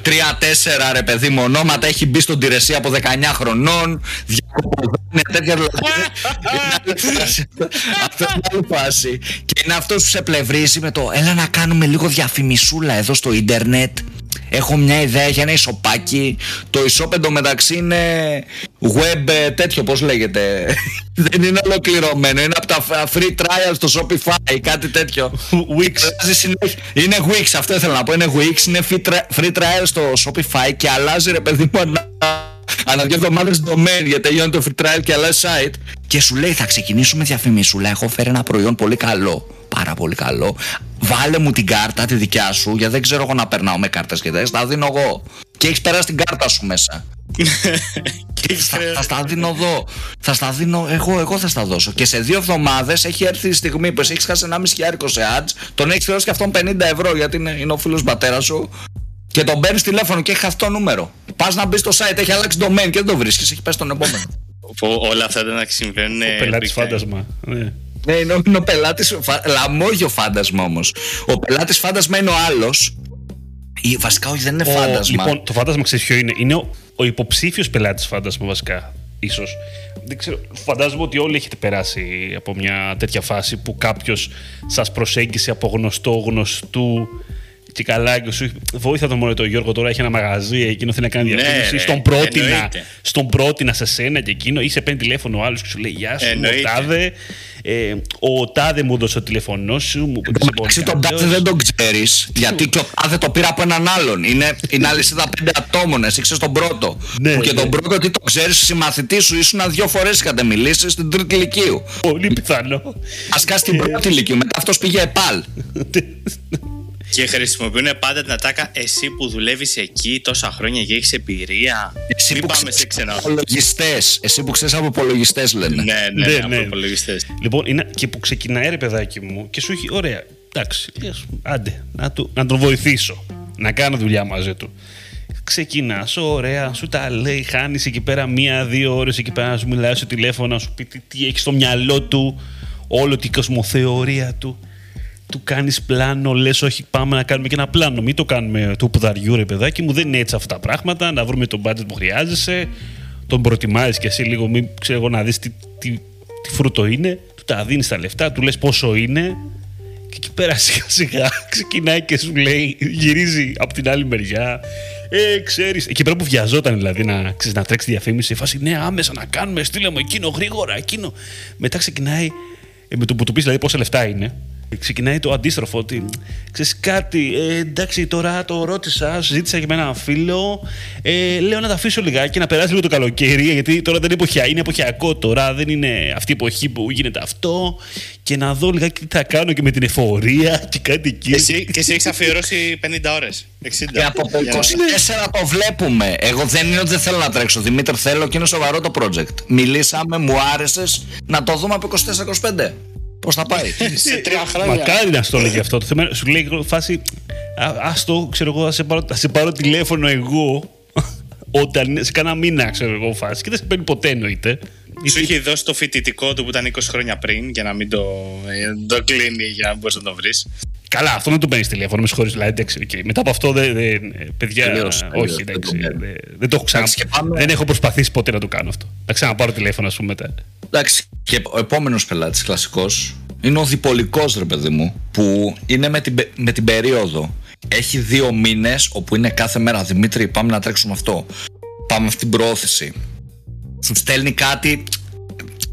Τρία-τέσσερα ρε παιδί μου ονόματα έχει μπει στον Τηρεσία από 19 χρονών. Διακοποδόνια τέτοια δηλαδή. Είναι άλλη φάση. Αυτό είναι άλλη φάση. Και είναι αυτός που σε πλευρίζει με το Έλα να κάνουμε λίγο διαφημισούλα εδώ στο ίντερνετ. Έχω μια ιδέα για ένα ισοπάκι. Το ισόπ εντωμεταξύ είναι web ε, τέτοιο, πώς λέγεται. Δεν είναι ολοκληρωμένο. Είναι από τα free trial στο Shopify, κάτι τέτοιο. Wix. Αλλάζει συνέχεια. Είναι Wix, αυτό ήθελα να πω. Είναι Wix, είναι free, tri- free trial στο Shopify και αλλάζει ρε παιδί μου ανά, ανά δύο εβδομάδες domain γιατί τελειώνει το free trial και αλλάζει site. Και σου λέει θα ξεκινήσουμε διαφημίσουλα. Έχω φέρει ένα προϊόν πολύ καλό. Πάρα πολύ καλό. Βάλε μου την κάρτα τη δικιά σου, γιατί δεν ξέρω εγώ να περνάω με κάρτες και τέτοια. Θα δίνω εγώ. Και έχεις περάσει την κάρτα σου μέσα. Και έχεις Θα, χρέος. θα στα δίνω εδώ. Θα στα δίνω εγώ, εγώ θα στα δώσω. Και σε δύο εβδομάδες έχει έρθει η στιγμή που εσύ έχεις χάσει 1,5 χιλιάρικο σε ads, τον έχεις δώσει και αυτόν 50 ευρώ γιατί είναι, είναι ο φίλος πατέρας σου. Και τον παίρνεις τηλέφωνο και έχει χάσει το νούμερο. Πας να μπεις στο site, έχει αλλάξει domain και δεν το βρίσκεις, έχει πέσει τον επόμενο. Που όλα αυτά δεν συμβαίνουν. Ο πελάτης big time. φάντασμα. Ναι. Ναι, είναι, ο- είναι ο πελάτης. Λαμόγιο φάντασμα όμως. Ο πελάτης φάντασμα είναι ο άλλος. Βασικά, όχι, δεν είναι Ο- φάντασμα. Λοιπόν, το φάντασμα ξέρεις ποιο είναι; Είναι ο, ο υποψήφιος πελάτης φάντασμα, βασικά. Ίσως. Δεν ξέρω. Φαντάζομαι ότι όλοι έχετε περάσει από μια τέτοια φάση που κάποιος σας προσέγγισε από γνωστό γνωστού και καλά και σου βοήθα τον μόνο το Γιώργο τώρα έχει ένα μαγαζί εκείνο θέλει να κάνει Ναι, διαφήμιση ρε, στον πρότεινα εννοείται. στον πρότεινα σε σένα και εκείνο ή σε παίρνει τηλέφωνο ο άλλος και σου λέει γεια σου ο Εννοείται. Τάδε ε, ο Τάδε μου έδωσε το τηλέφωνό σου μου είπε ότι είσαι Εντάξει, πολύ τον καλός». τάδε δεν τον ξέρεις. Γιατί και ο τάδε το πήρα από έναν άλλον. Είναι, είναι αλυσίδα πέντε ατόμων. Εσύ ξέρεις τον πρώτο. Ναι, που και ναι. τον πρώτο τι το ξέρεις, συμμαθητής σου ήσουν δύο φορές είχατε μιλήσει στην τρίτη ηλικίου. πολύ πιθανό Α κάσει την πρώτη ηλικίου. Μετά αυτός πήγε επάλ. Και χρησιμοποιούν πάντα την ατάκα εσύ που δουλεύεις εκεί τόσα χρόνια και έχεις εμπειρία. Εσύ Μην που πάμε ξέρεις σε ξένα. από υπολογιστέ. Εσύ που ξέρεις από υπολογιστέ λένε. Ναι, ναι, Ναι, ναι, ναι. από υπολογιστέ. Λοιπόν, είναι και που ξεκινάει ρε παιδάκι μου και σου έχει, ωραία, εντάξει, λες, άντε, να, του, να τον βοηθήσω. Να κάνω δουλειά μαζί του. Ξεκινάς, ωραία, σου τα λέει, χάνεις εκεί πέρα μία-δύο ώρες εκεί πέρα, να σου μιλάει στο τηλέφωνο, να σου πει τι, τι έχει στο μυαλό του, όλο την κοσμοθεωρία του. Του κάνεις πλάνο, λες, όχι, πάμε να κάνουμε και ένα πλάνο. Μην το κάνουμε του πουδαριού, ρε παιδάκι μου. Δεν είναι έτσι αυτά τα πράγματα. Να βρούμε τον budget που χρειάζεσαι. Τον προτιμάζει κι εσύ λίγο, μην ξέρω εγώ να δεις τι, τι, τι φρούτο είναι. Του τα δίνεις τα λεφτά, του λες πόσο είναι. Και εκεί πέρα σιγά σιγά ξεκινάει και σου λέει, γυρίζει από την άλλη μεριά. Ε, ξέρεις. Εκεί πέρα που βιαζόταν δηλαδή να, ξέρεις, να τρέξει διαφήμιση, σε φάση ναι, άμεσα να κάνουμε, στείλε μου εκείνο γρήγορα, εκείνο. Μετά ξεκινάει, ε, με το που του πεις δηλαδή πόσα λεφτά είναι, ξεκινάει το αντίστροφο ότι ξέρεις κάτι, ε, εντάξει τώρα το ρώτησα, συζήτησα και με έναν φίλο ε, λέω να τα αφήσω λιγάκι να περάσει λίγο το καλοκαίρι γιατί τώρα δεν είναι εποχιά, είναι εποχιακό τώρα δεν είναι αυτή η εποχή που γίνεται αυτό και να δω λιγάκι τι θα κάνω και με την εφορία και κάτι εκεί Εσύ, και εσύ έχεις αφιερώσει 50 ώρες, 60. Και από το Για να- 24 το βλέπουμε. Εγώ δεν είναι ότι δεν θέλω να τρέξω. Δημήτρη, θέλω και είναι σοβαρό το project. Μιλήσαμε, μου άρεσες να το δούμε από 24-25. Πώς θα πάει; Σε τρία χρόνια. Μακάρι να στο έλεγε αυτό. Το θέμα, σου λέει φάση. Α το, ξέρω εγώ, θα σε πάρω, θα σε πάρω τηλέφωνο εγώ όταν σε κάνα μήνα, ξέρω εγώ, φάση. Και δεν σε παίρνει ποτέ εννοείται. Σου είχε δώσει το φοιτητικό του που ήταν 20 χρόνια πριν για να μην το, ε, το κλείνει για να μπορείς να το βρεις. Καλά, αυτό δεν το παίρνεις τηλέφωνο, με συγχωρείς. Δηλαδή, εντάξει, οκ. Μετά από αυτό, δεν, δεν, παιδιά. Τελείωσες, τελείωσες, όχι, δεν εντάξει. το παίρνει. Δεν, δεν το έχω ξανα... Εντάξει, και πάμε- Δεν έχω προσπαθήσει ποτέ να το κάνω αυτό. Να ξαναπάρω τηλέφωνο, ας πούμε μετά. Εντάξει, και ο επόμενος πελάτης κλασικός είναι ο διπολικός ρε παιδί μου, που είναι με την, πε- με την περίοδο. Έχει δύο μήνες όπου είναι κάθε μέρα Δημήτρη, πάμε να τρέξουμε αυτό. Πάμε αυτή την προώθηση. Σου στέλνει κάτι.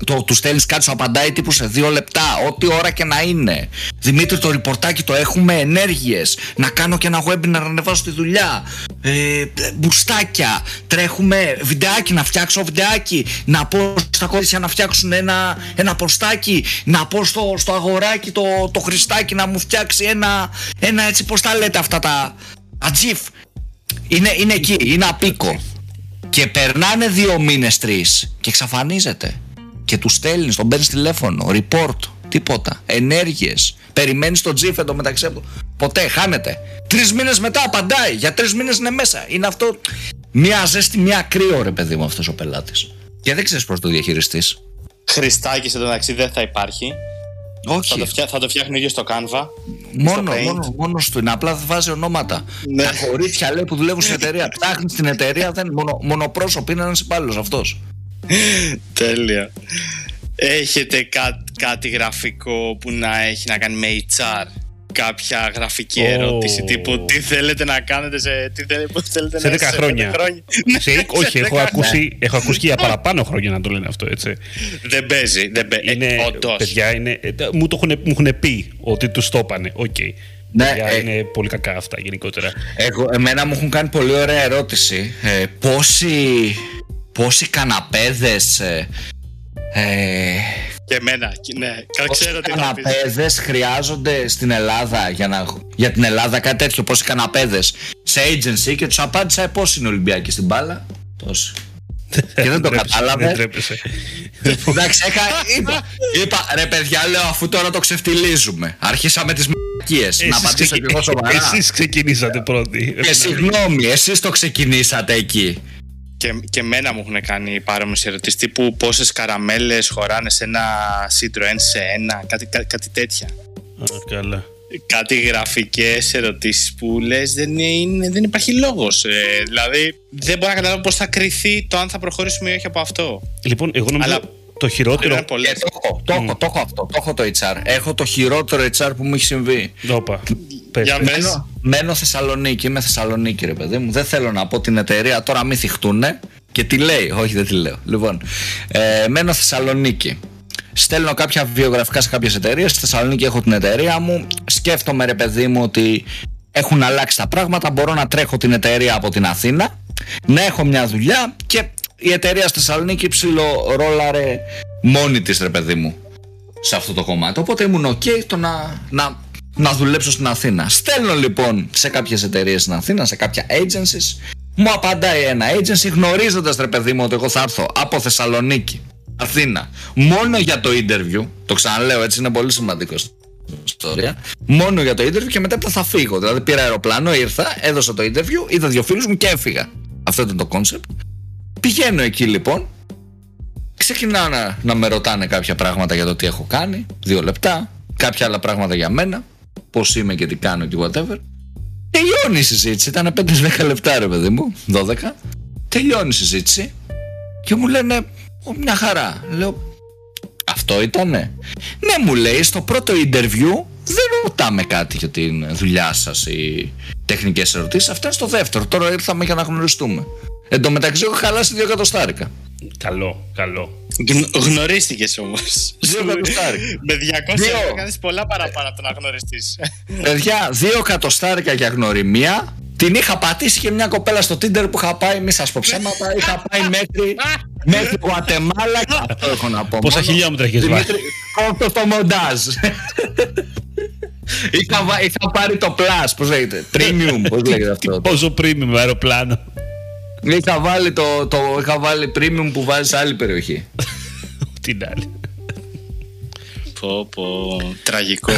Το, του στέλνεις κάτι, σου απαντάει τύπου σε δύο λεπτά, ό,τι ώρα και να είναι. Δημήτρη, το ριπορτάκι το έχουμε ενέργειες. Να κάνω και ένα webinar να ανεβάσω στη δουλειά. Ε, μπουστάκια. Τρέχουμε βιντεάκι, να φτιάξω βιντεάκι. Να πω στα κορίτσια να φτιάξουν ένα, ένα ποστάκι. Να πω στο, στο αγοράκι το, το Χριστάκι να μου φτιάξει ένα, ένα έτσι, πώς τα λέτε αυτά τα. Ατζίφ. Είναι, είναι εκεί, είναι απίκο. Και περνάνε δύο μήνες, τρεις και εξαφανίζεται. Και τους στέλνεις, τον παίρνεις τηλέφωνο, report, τίποτα. Ενέργειες. Περιμένεις τον τζιφ εντωμεταξύ. από- Ποτέ, χάνεται. Τρεις μήνες μετά απαντάει. Για τρεις μήνες είναι μέσα. Είναι αυτό. Μια ζέστη, μια κρύο, ρε παιδί μου, αυτός ο πελάτης. Και δεν ξέρεις πώς το διαχειριστείς. Χριστάκη σε μεταξύ δεν θα υπάρχει. Θα Όχι. το, φτιά, θα το φτιάχνει ο ίδιος στο Canva. Μόνο, στο Paint. μόνο, μόνος του είναι. Απλά δεν βάζει ονόματα. Ναι. Τα κορίτσια λέει που δουλεύουν στην εταιρεία. Ψάχνει την εταιρεία, δεν μονο, μονοπρόσωπο είναι ένας υπάλληλος αυτός. Τέλεια. Έχετε κά- κάτι γραφικό που να έχει να κάνει με HR. Κάποια γραφική Ω. ερώτηση τύπου τι θέλετε να κάνετε σε, τι θέλετε, πώς θέλετε Σε να 10 χρόνια. Ναι, Σε, όχι, σε έχω 10 ακούσει, έχω ακούσει και για παραπάνω χρόνια να το λένε αυτό, έτσι. Δεν παίζει, δεν παίζει. Είναι, Ε, όντως. παιδιά, είναι, ε, μου το έχουν, μου έχουν πει ότι τους το είπανε. Οκ. Ναι, Παιδιά, ε, είναι πολύ κακά αυτά γενικότερα. Εγώ, εμένα μου έχουν κάνει πολύ ωραία ερώτηση. Ε, πόσοι, πόσοι καναπέδες... Ε, ε, Και εμένα, και- ναι. Κα- πόσοι Ξέρω τι θα πεις. καναπέδες χρειάζονται στην Ελλάδα για, να, για την Ελλάδα κάτι τέτοιο, πόσοι καναπέδες σε agency και τους απάντησα ε, πόσοι είναι Ολυμπιακοί στην μπάλα. Τόσοι. Και δεν το τρέπεσαι, κατάλαβε. Δεν τρέπεσαι. Εντάξει, έκα, είπα, είπα, ρε παιδιά, λέω αφού τώρα το ξεφτιλίζουμε. Αρχίσαμε τις μ***κίες. Να Εσείς απαντήσω ξεκι- και εγώ σοβαρά. Εσείς ξεκινήσατε πρώτοι. Και συγγνώμη, εσείς το ξεκινήσατε εκεί. Και, και εμένα μου έχουν κάνει παρόμοιες ερωτήσεις τύπου πόσες καραμέλες χωράνε σε ένα Citroën σε ένα, κάτι, κά- κάτι τέτοια. Α, Καλά. Κάτι γραφικές ερωτήσεις που λες δεν, είναι, δεν υπάρχει λόγος. Ε, δηλαδή δεν μπορώ να καταλάβω πώς θα κρυθεί το αν θα προχωρήσουμε ή όχι από αυτό. Λοιπόν, εγώ νομίζω Αλλά- το χειρότερο. Είναι πολλές. Ε, το, έχω, το, έχω, το έχω αυτό, το έχω το HR. Έχω το χειρότερο HR που μου έχει συμβεί. Όπα. Πες, Για πες. μένα. Μένω, μένω Θεσσαλονίκη, είμαι Θεσσαλονίκη ρε παιδί μου. Δεν θέλω να πω την εταιρεία τώρα μην θυχτούνε. Και τι λέει, όχι δεν τη λέω. Λοιπόν, ε, μένω Θεσσαλονίκη. Στέλνω κάποια βιογραφικά σε κάποιες εταιρείες. Στη Θεσσαλονίκη έχω την εταιρεία μου. Σκέφτομαι ρε παιδί μου ότι έχουν αλλάξει τα πράγματα. Μπορώ να τρέχω την εταιρεία από την Αθήνα. Να έχω μια δουλειά και η εταιρεία στη Θεσσαλονίκη ψηλό ρόλαρε μόνη της ρε παιδί μου σε αυτό το κομμάτι. Οπότε ήμουν ok το να, να, να δουλέψω στην Αθήνα. Στέλνω λοιπόν σε κάποιες εταιρείες στην Αθήνα, σε κάποια agencies. Μου απαντάει ένα agency γνωρίζοντας ρε παιδί μου ότι εγώ θα έρθω από Θεσσαλονίκη, Αθήνα, μόνο για το interview. Το ξαναλέω έτσι είναι πολύ σημαντικό. ιστορία. Μόνο για το interview και μετά θα φύγω. Δηλαδή πήρα αεροπλάνο, ήρθα, έδωσα το interview, είδα δύο φίλους μου και έφυγα. Αυτό ήταν το concept. Πηγαίνω εκεί λοιπόν. Ξεκινάω να, να με ρωτάνε κάποια πράγματα για το τι έχω κάνει. Δύο λεπτά. Κάποια άλλα πράγματα για μένα. Πώς είμαι και τι κάνω και whatever. Τελειώνει η συζήτηση. Ήταν 5-10 λεπτά, ρε παιδί μου. 12. Τελειώνει η συζήτηση. Και μου λένε, μια χαρά. Λέω, αυτό ήτανε. Ναι, μου λέει, στο πρώτο interview δεν ρωτάμε κάτι για την δουλειά σας ή τεχνικές ερωτήσεις. Αυτά είναι στο δεύτερο. Τώρα ήρθαμε για να γνωριστούμε. Εν τω μεταξύ, έχω χαλάσει δύο εκατοστάρικα. Καλό, καλό. Γνωρίστηκες όμως. Δύο εκατοστάρικα. Με 200 Δύο. ευρώ κάνεις πολλά παραπάνω από το να γνωριστείς. Παιδιά, δύο εκατοστάρικα για γνωριμία. Την είχα πατήσει και μια κοπέλα στο Tinder που είχα πάει, μη σας πω ψέματα. είχα πάει μέχρι, μέχρι Γουατεμάλα. και Αυτό έχω να πω. Πόσα μόνο. χιλιόμετρα έχεις βάλει; Δημήτρη, κόβω το μοντάζ. είχα, βα- είχα πάρει το plus, πώς λέγεται. Premium, πώς λέγεται αυτό. Πόσο premium με αεροπλάνο. Είχα, βάλει το, το, είχα βάλει premium που βάζει σε άλλη περιοχή. Την άλλη. πω, πω. Τραγικό.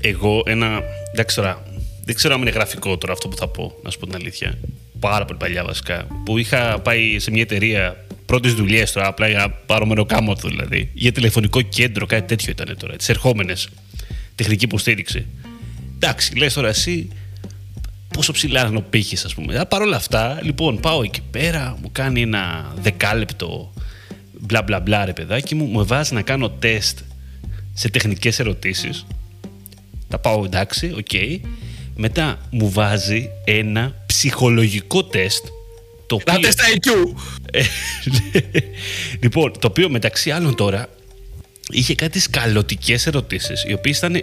Εγώ ένα. Εντάξει τώρα. Δεν ξέρω αν είναι γραφικό τώρα αυτό που θα πω, να σου πω την αλήθεια. Πάρα πολύ παλιά βασικά. Που είχα πάει σε μια εταιρεία πρώτες δουλειές τώρα, απλά για να πάρω μεροκάμωτο δηλαδή. Για τηλεφωνικό κέντρο, κάτι τέτοιο ήταν τώρα. Τις ερχόμενες. Τεχνική υποστήριξη. Εντάξει, λες τώρα εσύ πόσο ψηλά να πύχει, ας πούμε. Παρ' όλα αυτά, λοιπόν, πάω εκεί πέρα, μου κάνει ένα δεκάλεπτο μπλα μπλα μπλα ρε παιδάκι μου, μου βάζει να κάνω τεστ σε τεχνικές ερωτήσεις τα πάω εντάξει, οκ. Μετά μου βάζει ένα ψυχολογικό τεστ. Το οποίο, Ένα τεστ IQ. Ε, λοιπόν, το οποίο μεταξύ άλλων τώρα είχε κάτι σκαλωτικές ερωτήσεις, οι οποίες ήταν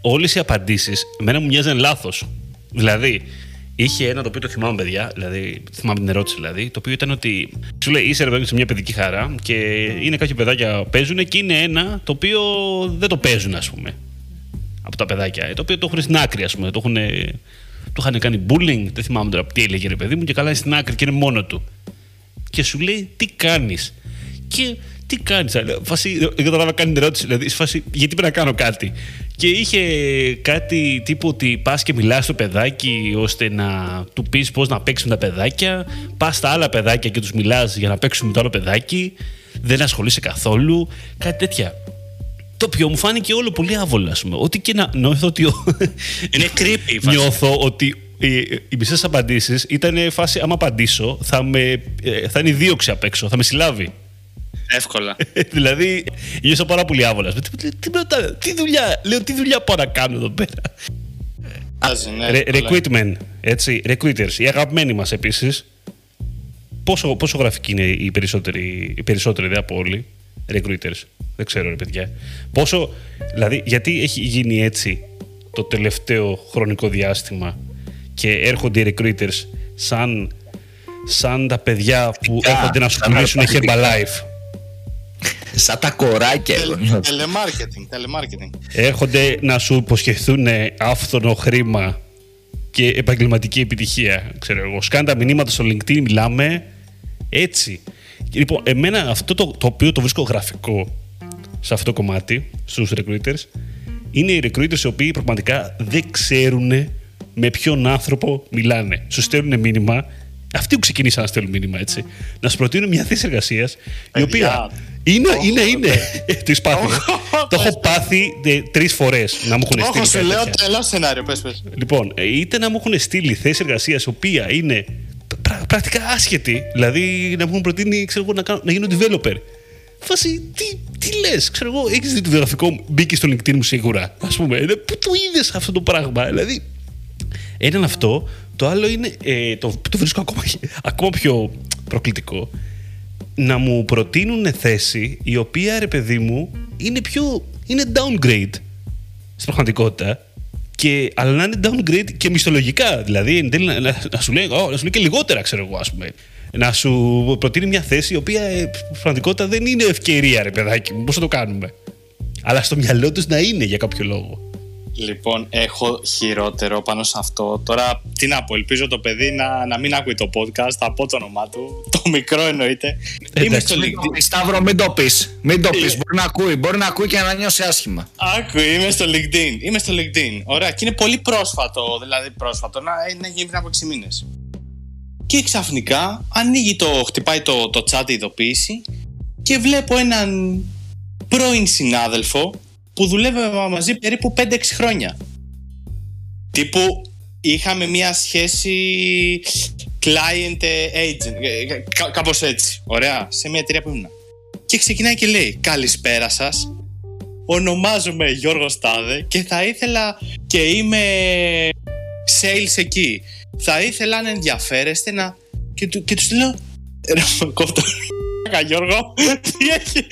όλες οι απαντήσεις, εμένα μου μοιάζαν λάθος. Δηλαδή, είχε ένα το οποίο το θυμάμαι, παιδιά, δηλαδή, θυμάμαι την ερώτηση δηλαδή, το οποίο ήταν ότι σου λέει είσαι ρε παιδί μου, σε μια παιδική χαρά και είναι κάποια παιδάκια που παίζουν και είναι ένα το οποίο δεν το παίζουν, ας πούμε από τα παιδάκια. Το οποίο το έχουν στην άκρη, ας πούμε. Το, έχουν, το είχαν κάνει bullying, δεν θυμάμαι τώρα τι έλεγε ρε παιδί μου, και καλά είναι στην άκρη και είναι μόνο του. Και σου λέει, τι κάνεις; Και τι κάνεις. Φάση, δεν καταλάβα κάνει την ερώτηση. Δηλαδή, σε φάση, γιατί πρέπει να κάνω κάτι; Και είχε κάτι τύπου ότι πας και μιλάς στο παιδάκι ώστε να του πεις πώς να παίξει με τα παιδάκια. Πας στα άλλα παιδάκια και τους μιλάς για να παίξουν με το άλλο παιδάκι. Δεν ασχολείσαι καθόλου. Κάτι τέτοια. Το οποίο μου φάνηκε όλο πολύ άβολο, ας πούμε. Ό,τι και να νιώθω ότι. ο- Είναι creepy η φάση. Νιώθω ότι οι, οι μισές απαντήσεις ήταν φάση. Άμα απαντήσω, θα, με, ε, θα είναι δίωξη απ' έξω, θα με συλλάβει. Εύκολα. δηλαδή, νιώθω πάρα πολύ άβολα. Τι, τι, τι, με ρωτάνε, τι δουλειά, λέω, τι δουλειά πάω να κάνω εδώ πέρα; Άζει, ναι, Ρε, εύκολα. recruitment, έτσι, recruiters, οι αγαπημένοι μας επίσης. Πόσο, πόσο γραφικοί είναι οι περισσότεροι, οι περισσότεροι δε από όλοι, recruiters; Δεν ξέρω, ρε παιδιά. Πόσο, δηλαδή, γιατί έχει γίνει έτσι το τελευταίο χρονικό διάστημα και έρχονται οι recruiters σαν, σαν τα παιδιά που Φυσικά, έρχονται να σου σαν πουλήσουν αρπακτικά. Herbalife; Σαν τα κοράκια εγώ Τελε- νιώθω. Telemarketing, telemarketing. Έρχονται να σου υποσχεθούν άφθονο χρήμα και επαγγελματική επιτυχία. Ξέρω εγώ. Σκάνε τα μηνύματα στο LinkedIn, μιλάμε έτσι. Και Λοιπόν, εμένα αυτό το, το οποίο το βρίσκω γραφικό σε αυτό το κομμάτι, στους recruiters, είναι οι recruiters οι οποίοι πραγματικά δεν ξέρουν με ποιον άνθρωπο μιλάνε. Σου στέλνουν μήνυμα, αυτοί που ξεκινήσαν να στέλνουν μήνυμα, έτσι. Να σου προτείνουν μια θέση εργασίας, η Παιδιά. οποία είναι, είναι, είναι. Το έχεις πάθει. Το έχω πάθει τρεις φορές να μου έχουν Όχι, στείλει. σου κάτι λέω τέτοια. τρελό σενάριο. Πες, πες. Λοιπόν, ε, είτε να μου έχουν στείλει θέση εργασίας, η οποία είναι πρα- πρακτικά άσχετη, δηλαδή να μου έχουν προτείνει ξέρω εγώ, να, κάνω, να γίνω developer. Φάση, τι, τι λες, ξέρω εγώ, έχεις δει το βιογραφικό μου, μπήκες στο LinkedIn μου σίγουρα. Α πούμε, ε, πού το είδες αυτό το πράγμα, δηλαδή. Ένα είναι αυτό. Το άλλο είναι, ε, το, το βρίσκω ακόμα, ακόμα πιο προκλητικό, να μου προτείνουν θέση η οποία, ρε παιδί μου, είναι πιο, είναι downgrade στην πραγματικότητα. Και, αλλά να είναι downgrade και μισθολογικά. Δηλαδή, εν τέλει, να, να, να σου λέει, «Ω, να σου λέει και λιγότερα, ξέρω εγώ, ας πούμε. Να σου προτείνει μια θέση η οποία ε, στην πραγματικότητα δεν είναι ευκαιρία, ρε παιδάκι μου. Πώς θα το κάνουμε; Αλλά στο μυαλό τους να είναι για κάποιο λόγο. Λοιπόν, έχω χειρότερο πάνω σε αυτό. Τώρα, τι να πω, ελπίζω το παιδί να, να μην ακούει το podcast. Θα πω το όνομά του. Το μικρό εννοείται. Είμαι στο LinkedIn. Σταύρο, μην το πεις. Μην το πεις. Μπορεί να ακούει. Μπορεί να ακούει και να νιώσει άσχημα. Άκου, είμαι στο LinkedIn. Είμαι στο LinkedIn. Ωραία. Και είναι πολύ πρόσφατο. Δηλαδή, πρόσφατο. Να είναι γίνει πριν από 6 μήνες. Και ξαφνικά ανοίγει το, χτυπάει το, το chat ειδοποίηση και βλέπω έναν πρώην συνάδελφο που δουλεύαμε μαζί περίπου 5-6 χρόνια. Τύπου είχαμε μια σχέση client agent, ε, κά, κάπως έτσι, ωραία, σε μια εταιρεία που ήμουν. Και ξεκινάει και λέει «Καλησπέρα σας, ονομάζομαι Γιώργος Στάδε και θα ήθελα και είμαι sales εκεί. Θα ήθελα αν ενδιαφέρεστε να... Και, του, και τους λέω «Ρε κόφτω, Γιώργο, τι έχει,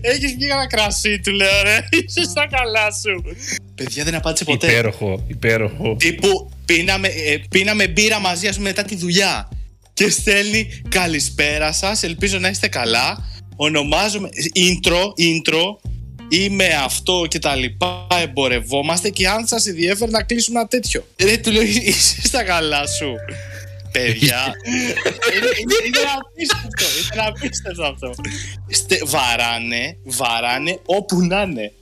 έχεις βγει ένα κρασί, του λέω ρε, είσαι στα καλά σου. Παιδιά δεν απάντησε ποτέ. Υπέροχο, υπέροχο. Τύπου πίναμε, ε, πίναμε μπύρα μαζί ας πούμε, μετά τη δουλειά και στέλνει καλησπέρα σας, ελπίζω να είστε καλά. Ονομάζομαι, intro, intro, είμαι αυτό και τα λοιπά, εμπορευόμαστε και αν σας ενδιαφέρει να κλείσουμε ένα τέτοιο. Ρε, του λέω, είσαι στα καλά σου. Παιδιά, είναι, είναι, είναι απίστευτο, είναι απίστευτο αυτό. Στε, βαράνε, βαράνε όπου να είναι.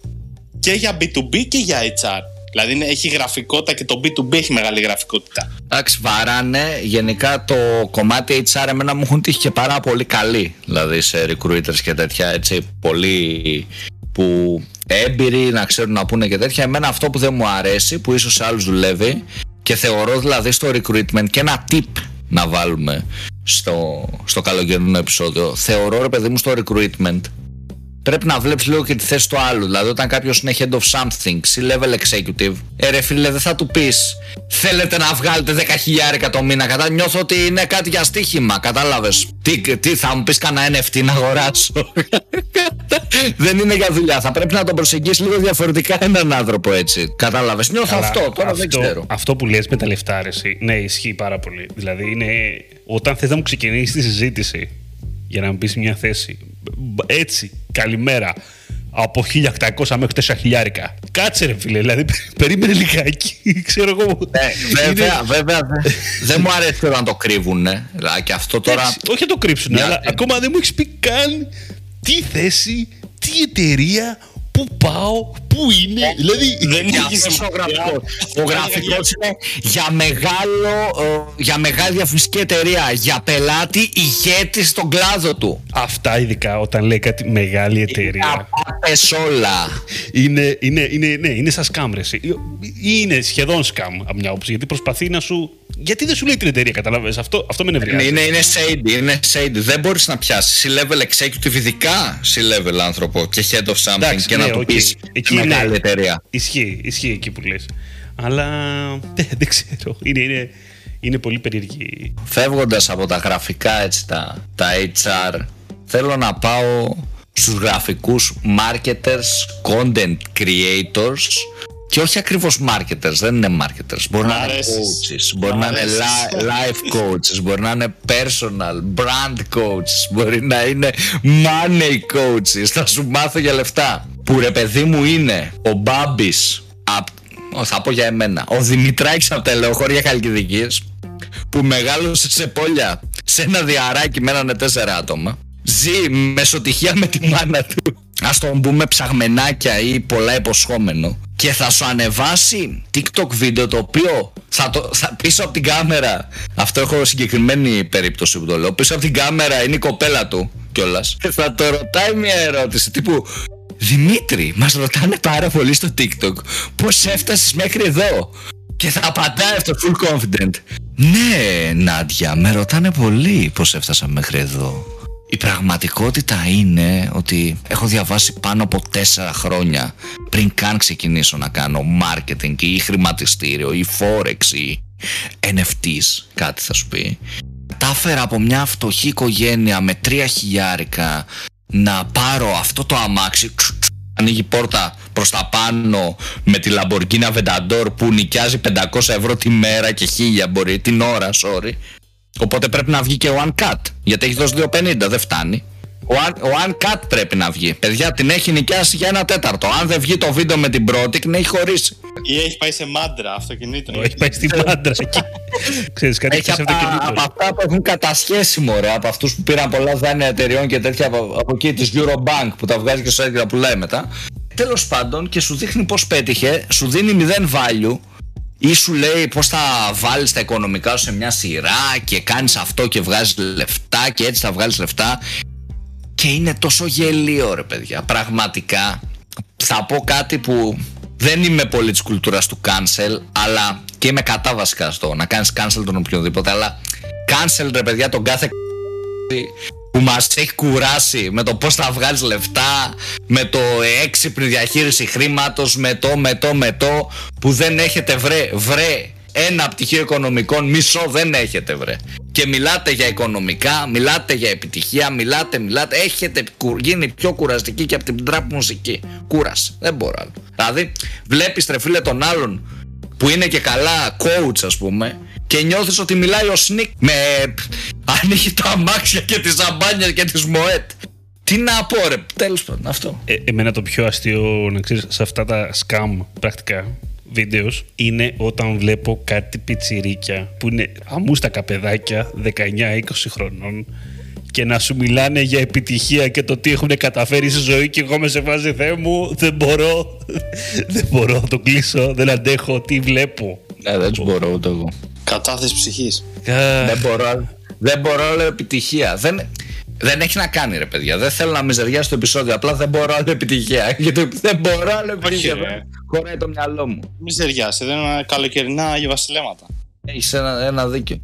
Και για B2B και για HR. Δηλαδή είναι, έχει γραφικότητα και το B2B έχει μεγάλη γραφικότητα. Εντάξει, βαράνε. Γενικά το κομμάτι HR εμένα μου έχουν τύχει και πάρα πολύ καλή. Δηλαδή σε recruiters και τέτοια έτσι πολύ που έμπειροι να ξέρουν να πούνε και τέτοια. Εμένα αυτό που δεν μου αρέσει, που ίσως σε άλλους δουλεύει και θεωρώ δηλαδή στο recruitment και ένα tip να βάλουμε στο, στο καλοκαιρινό επεισόδιο. Θεωρώ ρε παιδί μου στο recruitment πρέπει να βλέπεις λίγο και τη θέση του άλλου. Δηλαδή, όταν κάποιος είναι head of something, C-level executive, ε, ρε φίλε, δεν θα του πεις Θέλετε να βγάλετε 10.000 το μήνα. Κατά νιώθω ότι είναι κάτι για στοίχημα. Κατάλαβες. Τι, τι θα μου πεις κανένα NFT να αγοράσω. δεν είναι για δουλειά. Θα πρέπει να τον προσεγγίσεις λίγο διαφορετικά έναν άνθρωπο έτσι. Κατάλαβες. Νιώθω αυτό. Τώρα αυτό, δεν ξέρω. Αυτό που λες με τα λεφτά, ναι, ισχύει πάρα πολύ. Δηλαδή, είναι όταν θες να μου ξεκινήσεις τη συζήτηση για να μου πεις μια θέση. Έτσι, καλημέρα. Από 1800 μέχρι 4.000. Κάτσε ρε φίλε, δηλαδή περίμενε λιγάκι, ξέρω εγώ. Ναι, βέβαια, βέβαια. δεν μου αρέσει να το κρύβουν. Δηλαδή, και αυτό τώρα... Έτσι, όχι να το κρύψουν, αλλά ακόμα δεν μου έχεις πει καν τι θέση, τι εταιρεία, πού πάω, πού είναι; Ε, δηλαδή δεν έχει ο γραφικό. Ο γραφικός είναι για, μεγάλο, ε, για μεγάλη διαφημιστική εταιρεία. Για πελάτη ηγέτης στον κλάδο του. Αυτά ειδικά όταν λέει κάτι μεγάλη εταιρεία. Είναι όλα. Είναι, είναι, είναι, ναι, είναι σαν σκάμ, Ή είναι σχεδόν σκάμ από μια όψη. Γιατί προσπαθεί να σου γιατί δεν σου λέει την εταιρεία, καταλαβαίνεις. Αυτό, αυτό με νευριάζει. Είναι, είναι shady, είναι shady. Δεν μπορείς να πιάσεις C-level executive, ειδικά C-level άνθρωπο και head of something Εντάξει, και ναι, να του okay. πεις εκεί μεγάλη ναι. εταιρεία. Ισχύει, ισχύει εκεί που λες. Αλλά δεν, δεν ξέρω. Είναι, είναι, είναι πολύ περίεργη. Φεύγοντας από τα γραφικά έτσι, τα, τα HR, θέλω να πάω στους γραφικούς marketers, content creators και όχι ακριβώς marketers, δεν είναι marketers. Μπορεί να είναι coaches, μπορεί να είναι life coaches, μπορεί να είναι personal, brand coaches, μπορεί να είναι money coaches. Θα σου μάθω για λεφτά. Που ρε παιδί μου είναι ο Μπάμπης, θα πω για εμένα, ο Δημητράκης από τα Ελεοχώρια Χαλκιδικής, που μεγάλωσε σε πόλια σε ένα διαράκι με έναν τέσσερα άτομα. Ζει μεσοτυχία με τη μάνα του. Α τον πούμε ψαγμενάκια ή πολλά υποσχόμενο και θα σου ανεβάσει TikTok βίντεο το οποίο θα το, θα, πίσω από την κάμερα αυτό έχω συγκεκριμένη περίπτωση που το λέω πίσω από την κάμερα είναι η κοπέλα του κιόλας. θα το ρωτάει μια ερώτηση τύπου Δημήτρη μας ρωτάνε πάρα πολύ στο TikTok πως έφτασες μέχρι εδώ. Και θα απαντάει αυτό full confident. Ναι Νάντια με ρωτάνε πολύ πως έφτασα μέχρι εδώ. Η πραγματικότητα είναι ότι έχω διαβάσει πάνω από τέσσερα χρόνια πριν καν ξεκινήσω να κάνω marketing ή χρηματιστήριο ή forex ή NFTs, κάτι θα σου πει. Κατάφερα από μια φτωχή οικογένεια με τρία χιλιάρικα να πάρω αυτό το αμάξι ανοίγει πόρτα προς τα πάνω με τη Lamborghini Aventador που νοικιάζει 500 ευρώ τη μέρα και 1000 μπορεί την ώρα, sorry Οπότε πρέπει να βγει και ο Uncut. Γιατί έχει δώσει 2,50, δεν φτάνει. Ο, un, ο Uncut πρέπει να βγει. Παιδιά την έχει νοικιάσει για ένα τέταρτο. Αν δεν βγει το βίντεο με την πρώτη, την έχει χωρίσει. Ή έχει πάει σε μάντρα αυτοκινήτων. Έχει πάει στη μάντρα εκεί. Ξέρεις, κάτι Έχει έχει από, τα- αυτοκινήτων. από αυτά που έχουν κατασχέσει μωρέ, από αυτούς που πήραν πολλά δάνεια εταιριών και τέτοια από, από εκεί της Eurobank που τα βγάζει και στο και τα πουλάει μετά. Τέλος πάντων και σου δείχνει πώς πέτυχε, σου δίνει 0 value ή σου λέει πώς θα βάλεις τα οικονομικά σου σε μια σειρά και κάνεις αυτό και βγάζεις λεφτά και έτσι θα βγάλεις λεφτά. Και είναι τόσο γελίο ρε παιδιά. Πραγματικά θα πω κάτι που δεν είμαι πολύ της κουλτούρας του cancel αλλά και είμαι κατά βασικά στο να κάνεις cancel τον οποιοδήποτε αλλά cancel ρε παιδιά τον κάθε που μας έχει κουράσει με το πώς θα βγάλεις λεφτά με το έξυπνη διαχείριση χρήματος με το, με το, με το που δεν έχετε βρε, βρε ένα πτυχίο οικονομικών μισό δεν έχετε βρε και μιλάτε για οικονομικά, μιλάτε για επιτυχία, μιλάτε, μιλάτε. Έχετε κου- γίνει πιο κουραστική και από την τραπ μουσική. Κούρασε, δεν μπορώ άλλο. Δηλαδή βλέπεις ρε φίλε τον άλλον που είναι και καλά coach ας πούμε και νιώθεις ότι μιλάει ο Σνικ με ανοίγει τα αμάξια και τις ζαμπάνια και τις μοέτ. Τι να πω ρε. Τέλος πάντων αυτό. Ε, εμένα το πιο αστείο να ξέρεις σε αυτά τα scam πρακτικά βίντεος είναι όταν βλέπω κάτι πιτσιρίκια που είναι αμούστακα παιδάκια 19-20 χρονών και να σου μιλάνε για επιτυχία και το τι έχουν καταφέρει στη ζωή και εγώ με σε φάση Θεέ μου δεν μπορώ δεν μπορώ να το κλείσω δεν αντέχω τι βλέπω ναι δεν τους μπορώ ούτε εγώ. Κατάθεση ψυχής. Α, δεν μπορώ άλλο- δεν μπορώ άλλο επιτυχία. Δεν, δεν έχει να κάνει ρε παιδιά. Δεν θέλω να μιζεριάσει το επεισόδιο. Απλά δεν μπορώ άλλο επιτυχία. Γιατί δεν μπορώ άλλο επιτυχία. Ρε. δεν χωράει το μυαλό μου. Μη ζεριάσει, δεν είναι καλοκαιρινά Άγιο Βασιλέματα. έχεις ένα, ένα δίκιο.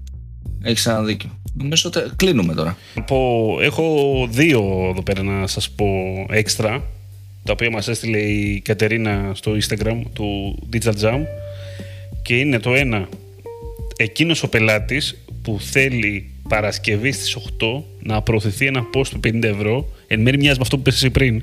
Έχεις ένα δίκιο. Νομίζω ότι κλείνουμε τώρα. Να πω, έχω δύο εδώ πέρα να σας πω έξτρα τα οποία μας έστειλε η Κατερίνα στο Instagram του Digital Jam. Και είναι το ένα. Εκείνος ο πελάτης που θέλει Παρασκευή στις 8 να προωθηθεί ένα post του 50 ευρώ εν μέρει μοιάζει με αυτό που πες εσύ πριν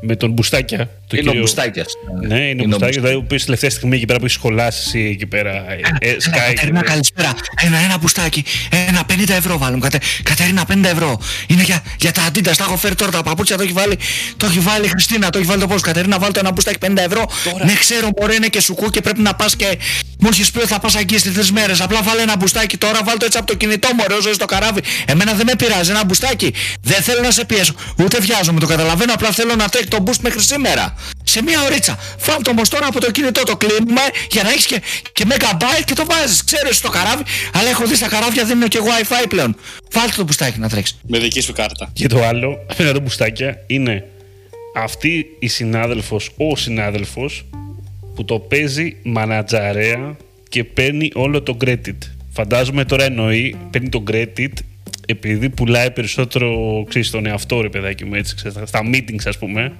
με τον Μπουστάκια το είναι ο Μπουστάκιας ναι, είναι ο Μπουστάκια, δηλαδή ο οποίος τελευταία στιγμή εκεί πέρα που έχεις σχολάσεις εσύ εκεί πέρα ε, ε, σκάει και Κατερίνα, λες, καλησπέρα. Ένα, ένα μπουστάκι. Ένα 50 ευρώ βάλουμε. Κατε, Κατερίνα, 50 ευρώ. Είναι για, για τα αντίντα. Τα έχω φέρει τώρα τα παπούτσια. Το έχει βάλει, το έχει βάλει η Χριστίνα. Το έχει βάλει το πώ. Κατερίνα, βάλτε ένα μπουστάκι 50 ευρώ. Ναι, ξέρω, μπορεί είναι και σουκού και πρέπει να πας και. Μου έχεις πει ότι θα πας εκεί στις τρεις μέρες. Απλά βάλε ένα μπουστάκι τώρα. Βάλτε το έτσι από το κινητό μου. Ωραίο ζωή στο καράβι. Εμένα δεν με πειράζει. Ένα μπουστάκι. Δεν θέλω να σε πιέσω. Ούτε βιάζομαι. Το καταλαβαίνω. Απλά θέλω να τρέχει το boost μέχρι σήμερα. Σε μία ωρίτσα. Βάλτε όμω τώρα από το κινητό το κλείνουμε για να έχεις και, και megabyte και το βάζεις. Ξέρω στο καράβι, αλλά έχω δει στα καράβια δίνουν και WiFi πλέον. Βάλτε το μπουστάκι να τρέξεις. Με δική σου κάρτα. Και το άλλο, απέναντι το μπουστάκια, είναι αυτή η συνάδελφος, ο συνάδελφος που το παίζει μανατζαρέα και παίρνει όλο το credit. Φαντάζομαι τώρα εννοεί, παίρνει το credit επειδή πουλάει περισσότερο, ξέρεις, τον εαυτό ρε παιδάκι μου, έτσι, ξέρεις, στα meetings ας πούμε,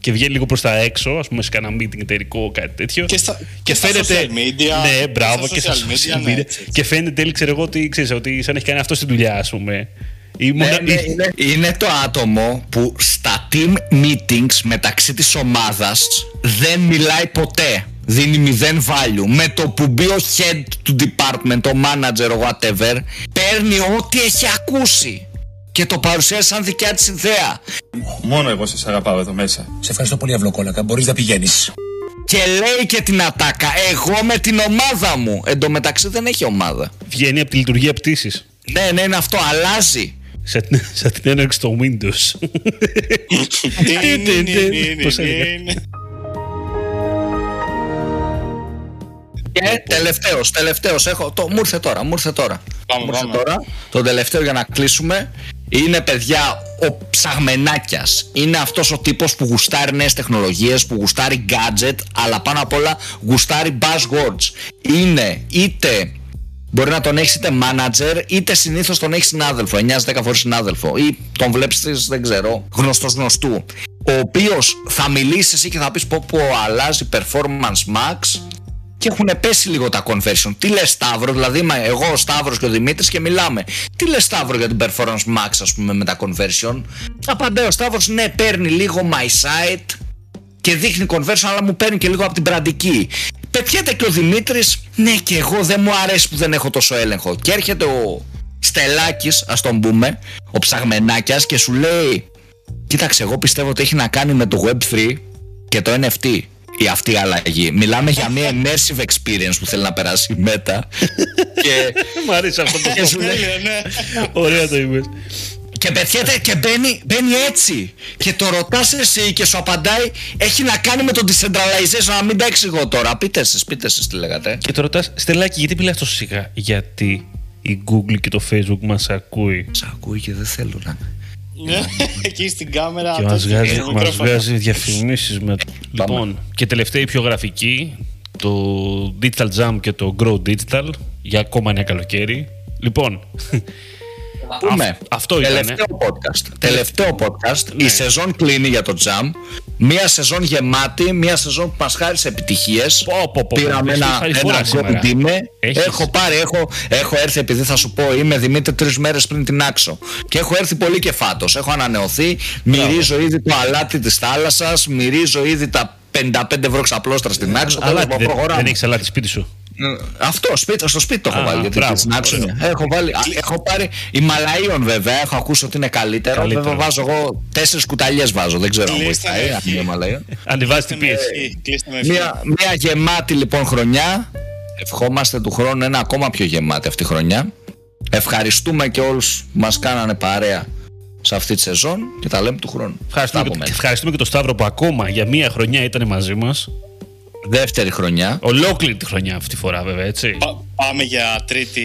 και βγαίνει λίγο προς τα έξω, ας πούμε σε κανένα meeting εταιρικό, κάτι τέτοιο. Και στα- και και στα φαίνεται. social media, ναι, μπράβο, στα και στα social media, social ναι, media. έτσι, έτσι. Και φαίνεται τέλει, ξέρω εγώ, ότι, ξέρεις, ότι σαν έχει κάνει αυτό στη δουλειά, ας πούμε. Ή Ναι, μονα- ναι, ή- είναι, είναι το άτομο που στα team meetings μεταξύ της ομάδας δεν μιλάει ποτέ. Δίνει μηδέν value. Με το που μπει ο head του department, ο manager, ο whatever, παίρνει ό,τι έχει ακούσει και το παρουσιάζει σαν δικιά της ιδέα. Μόνο εγώ σας αγαπάω εδώ μέσα. Σε ευχαριστώ πολύ, Αυλοκόλακα. Μπορείς να πηγαίνεις. Και λέει και την ατάκα, εγώ με την ομάδα μου. Εν τω μεταξύ δεν έχει ομάδα. βγαίνει από τη λειτουργία πτήσης. Ναι, ναι, είναι αυτό, αλλάζει. Σαν, σαν την έναρξη στο Windows. Πώς έλεγε. Και τελευταίος, τελευταίος, έχω, το, μου ήρθε τώρα, μου ήρθε τώρα. Πάμε, μου ήρθε πάμε. τώρα. Το τελευταίο για να κλείσουμε είναι παιδιά ο ψαγμενάκιας. Είναι αυτός ο τύπος που γουστάρει νέες τεχνολογίες, που γουστάρει gadget, αλλά πάνω απ' όλα γουστάρει buzzwords. Είναι είτε Μπορεί να τον έχεις είτε manager, είτε συνήθως τον έχεις συνάδελφο, 9-10 φορές συνάδελφο, ή τον βλέπεις, δεν ξέρω, γνωστός γνωστού. Ο οποίος θα μιλήσεις εσύ και θα πεις πω, πω αλλάζει performance max και έχουν πέσει λίγο τα conversion. Τι λες Σταύρο, δηλαδή είμαι εγώ ο Σταύρος και ο Δημήτρης και μιλάμε. Τι λες Σταύρο για την performance max, ας πούμε, με τα conversion; Απαντάει ο Σταύρος, ναι, παίρνει λίγο my site και δείχνει conversion, αλλά μου παίρνει και λίγο από την πραντική. Πετιέται και ο Δημήτρης, ναι, και εγώ δεν μου αρέσει που δεν έχω τόσο έλεγχο. Και έρχεται ο, Στελάκης, ας τον πούμε, ο ψαγμενάκιας και σου λέει Κοίταξε, εγώ πιστεύω ότι έχει να κάνει με το Web3 και το NFT η αυτή η αλλαγή. Μιλάμε για μια immersive experience που θέλει να περάσει η Meta και, Μ' αρέσει αυτό το και σου λέει Τέλειο, ναι. Ωραία το είπες. και πετιέται και μπαίνει, μπαίνει έτσι. Και το ρωτάς εσύ και σου απαντάει, έχει να κάνει με το decentralization. Να μην τα εξηγώ τώρα. Πείτε εσείς, πείτε εσείς τι λέγατε. Και το ρωτάς, Στελάκη, γιατί μιλάς τόσο σιγά. Γιατί η Google και το Facebook μας ακούει. Σ' ακούει και δεν θέλω να. Ναι, Εκεί στην κάμερα. Και το μας έχει βγάζει, το μας μικρόφωνο. βγάζει διαφημίσεις με... Λοιπόν, και τελευταία η πιο γραφική, το Digital Jam και το Grow Digital, για ακόμα ένα καλοκαίρι. Λοιπόν, Πούμε. αυ- αυτό ήτανε. Τελευταίο podcast. Τελευταίο podcast. Ναι. Η σεζόν κλείνει για το Jam. Μία σεζόν γεμάτη, μία σεζόν που μας χάρισε επιτυχίες. Πω, πω, πω, Πήραμε έχεις ένα, πάρει ένα φορά σήμερα. gold είμαι. Έχεις. Έχω πάρει, έχω, έχω έρθει επειδή θα σου πω, είμαι Δημήτρη τρεις μέρες πριν την άξο. Και έχω έρθει πολύ και φάτος. Έχω ανανεωθεί, μυρίζω ήδη το αλάτι της θάλασσας, μυρίζω ήδη τα 55 ευρώ ξαπλώστρα στην άξο. Αλλά Τέλος, δεν, προχωράμε. δεν έχεις αλάτι σπίτι σου. Ε, Αυτό, σπίτι, στο σπίτι το έχω Α, βάλει. Γιατί μπράβο, στην άξο ωραίο. είναι. Έχω, βάλει, α, έχω πάρει Ιμαλαίων βέβαια, έχω ακούσει ότι είναι καλύτερο. Καλύτερο. Βέβαια βάζω εγώ τέσσερις κουταλιές βάζω, δεν ξέρω αν Κλείστε βοηθάει. με αν είναι ευχή. Ιμαλαίων. Ανεβάζει την πίεση. Ευχή, Κλείστε με ευχή. Μία, μία γεμάτη λοιπόν χρονιά. Ευχόμαστε του χρόνου ένα ακόμα πιο γεμάτη αυτή η χρονιά. Ευχαριστούμε και όλους που μας κάνανε παρέα σε αυτή τη σεζόν και τα λέμε του χρόνου. Ευχαριστούμε, Τα και, επόμενα. ευχαριστούμε και τον Σταύρο που ακόμα για μία χρονιά ήταν μαζί μας. Δεύτερη χρονιά. Ολόκληρη τη χρονιά αυτή τη φορά βέβαια, έτσι. Πα- Πάμε για τρίτη,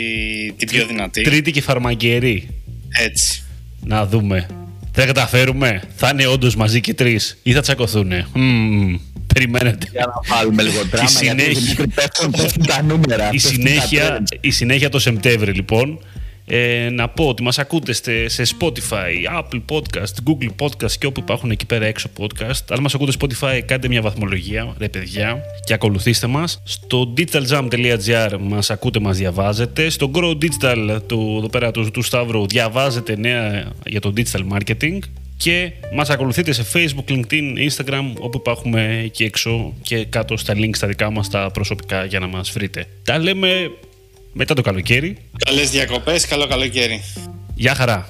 την πιο δυνατή. Τρίτη και φαρμακερή. Έτσι. Να δούμε. Θα καταφέρουμε. Θα είναι όντως μαζί και τρεις ή θα τσακωθούνε. Μμμ, περιμένετε. Για να βάλουμε λίγο δράμα γιατί συνέχεια- Δημήτρη, πέφτουν, πέφτουν τα νούμερα. η, πέφτουν τα συνέχεια, trends. η συνέχεια το Σεπτέμβρη λοιπόν. Ε, να πω ότι μας ακούτε στε- σε Spotify, Apple Podcast, Google Podcast και όπου υπάρχουν εκεί πέρα έξω podcast. Αν μας ακούτε Spotify κάντε μια βαθμολογία, ρε παιδιά, και ακολουθήστε μας. Στο digitaljam.gr μας ακούτε, μας διαβάζετε. Στο Grow Digital του, εδώ πέρα, του, του Σταύρου διαβάζετε νέα για το digital marketing. Και μας ακολουθείτε σε Facebook, LinkedIn, Instagram, όπου υπάρχουμε εκεί έξω και κάτω στα links τα δικά μας τα προσωπικά για να μας βρείτε. Τα λέμε μετά το καλοκαίρι. Καλές διακοπές, καλό καλοκαίρι. Γεια χαρά!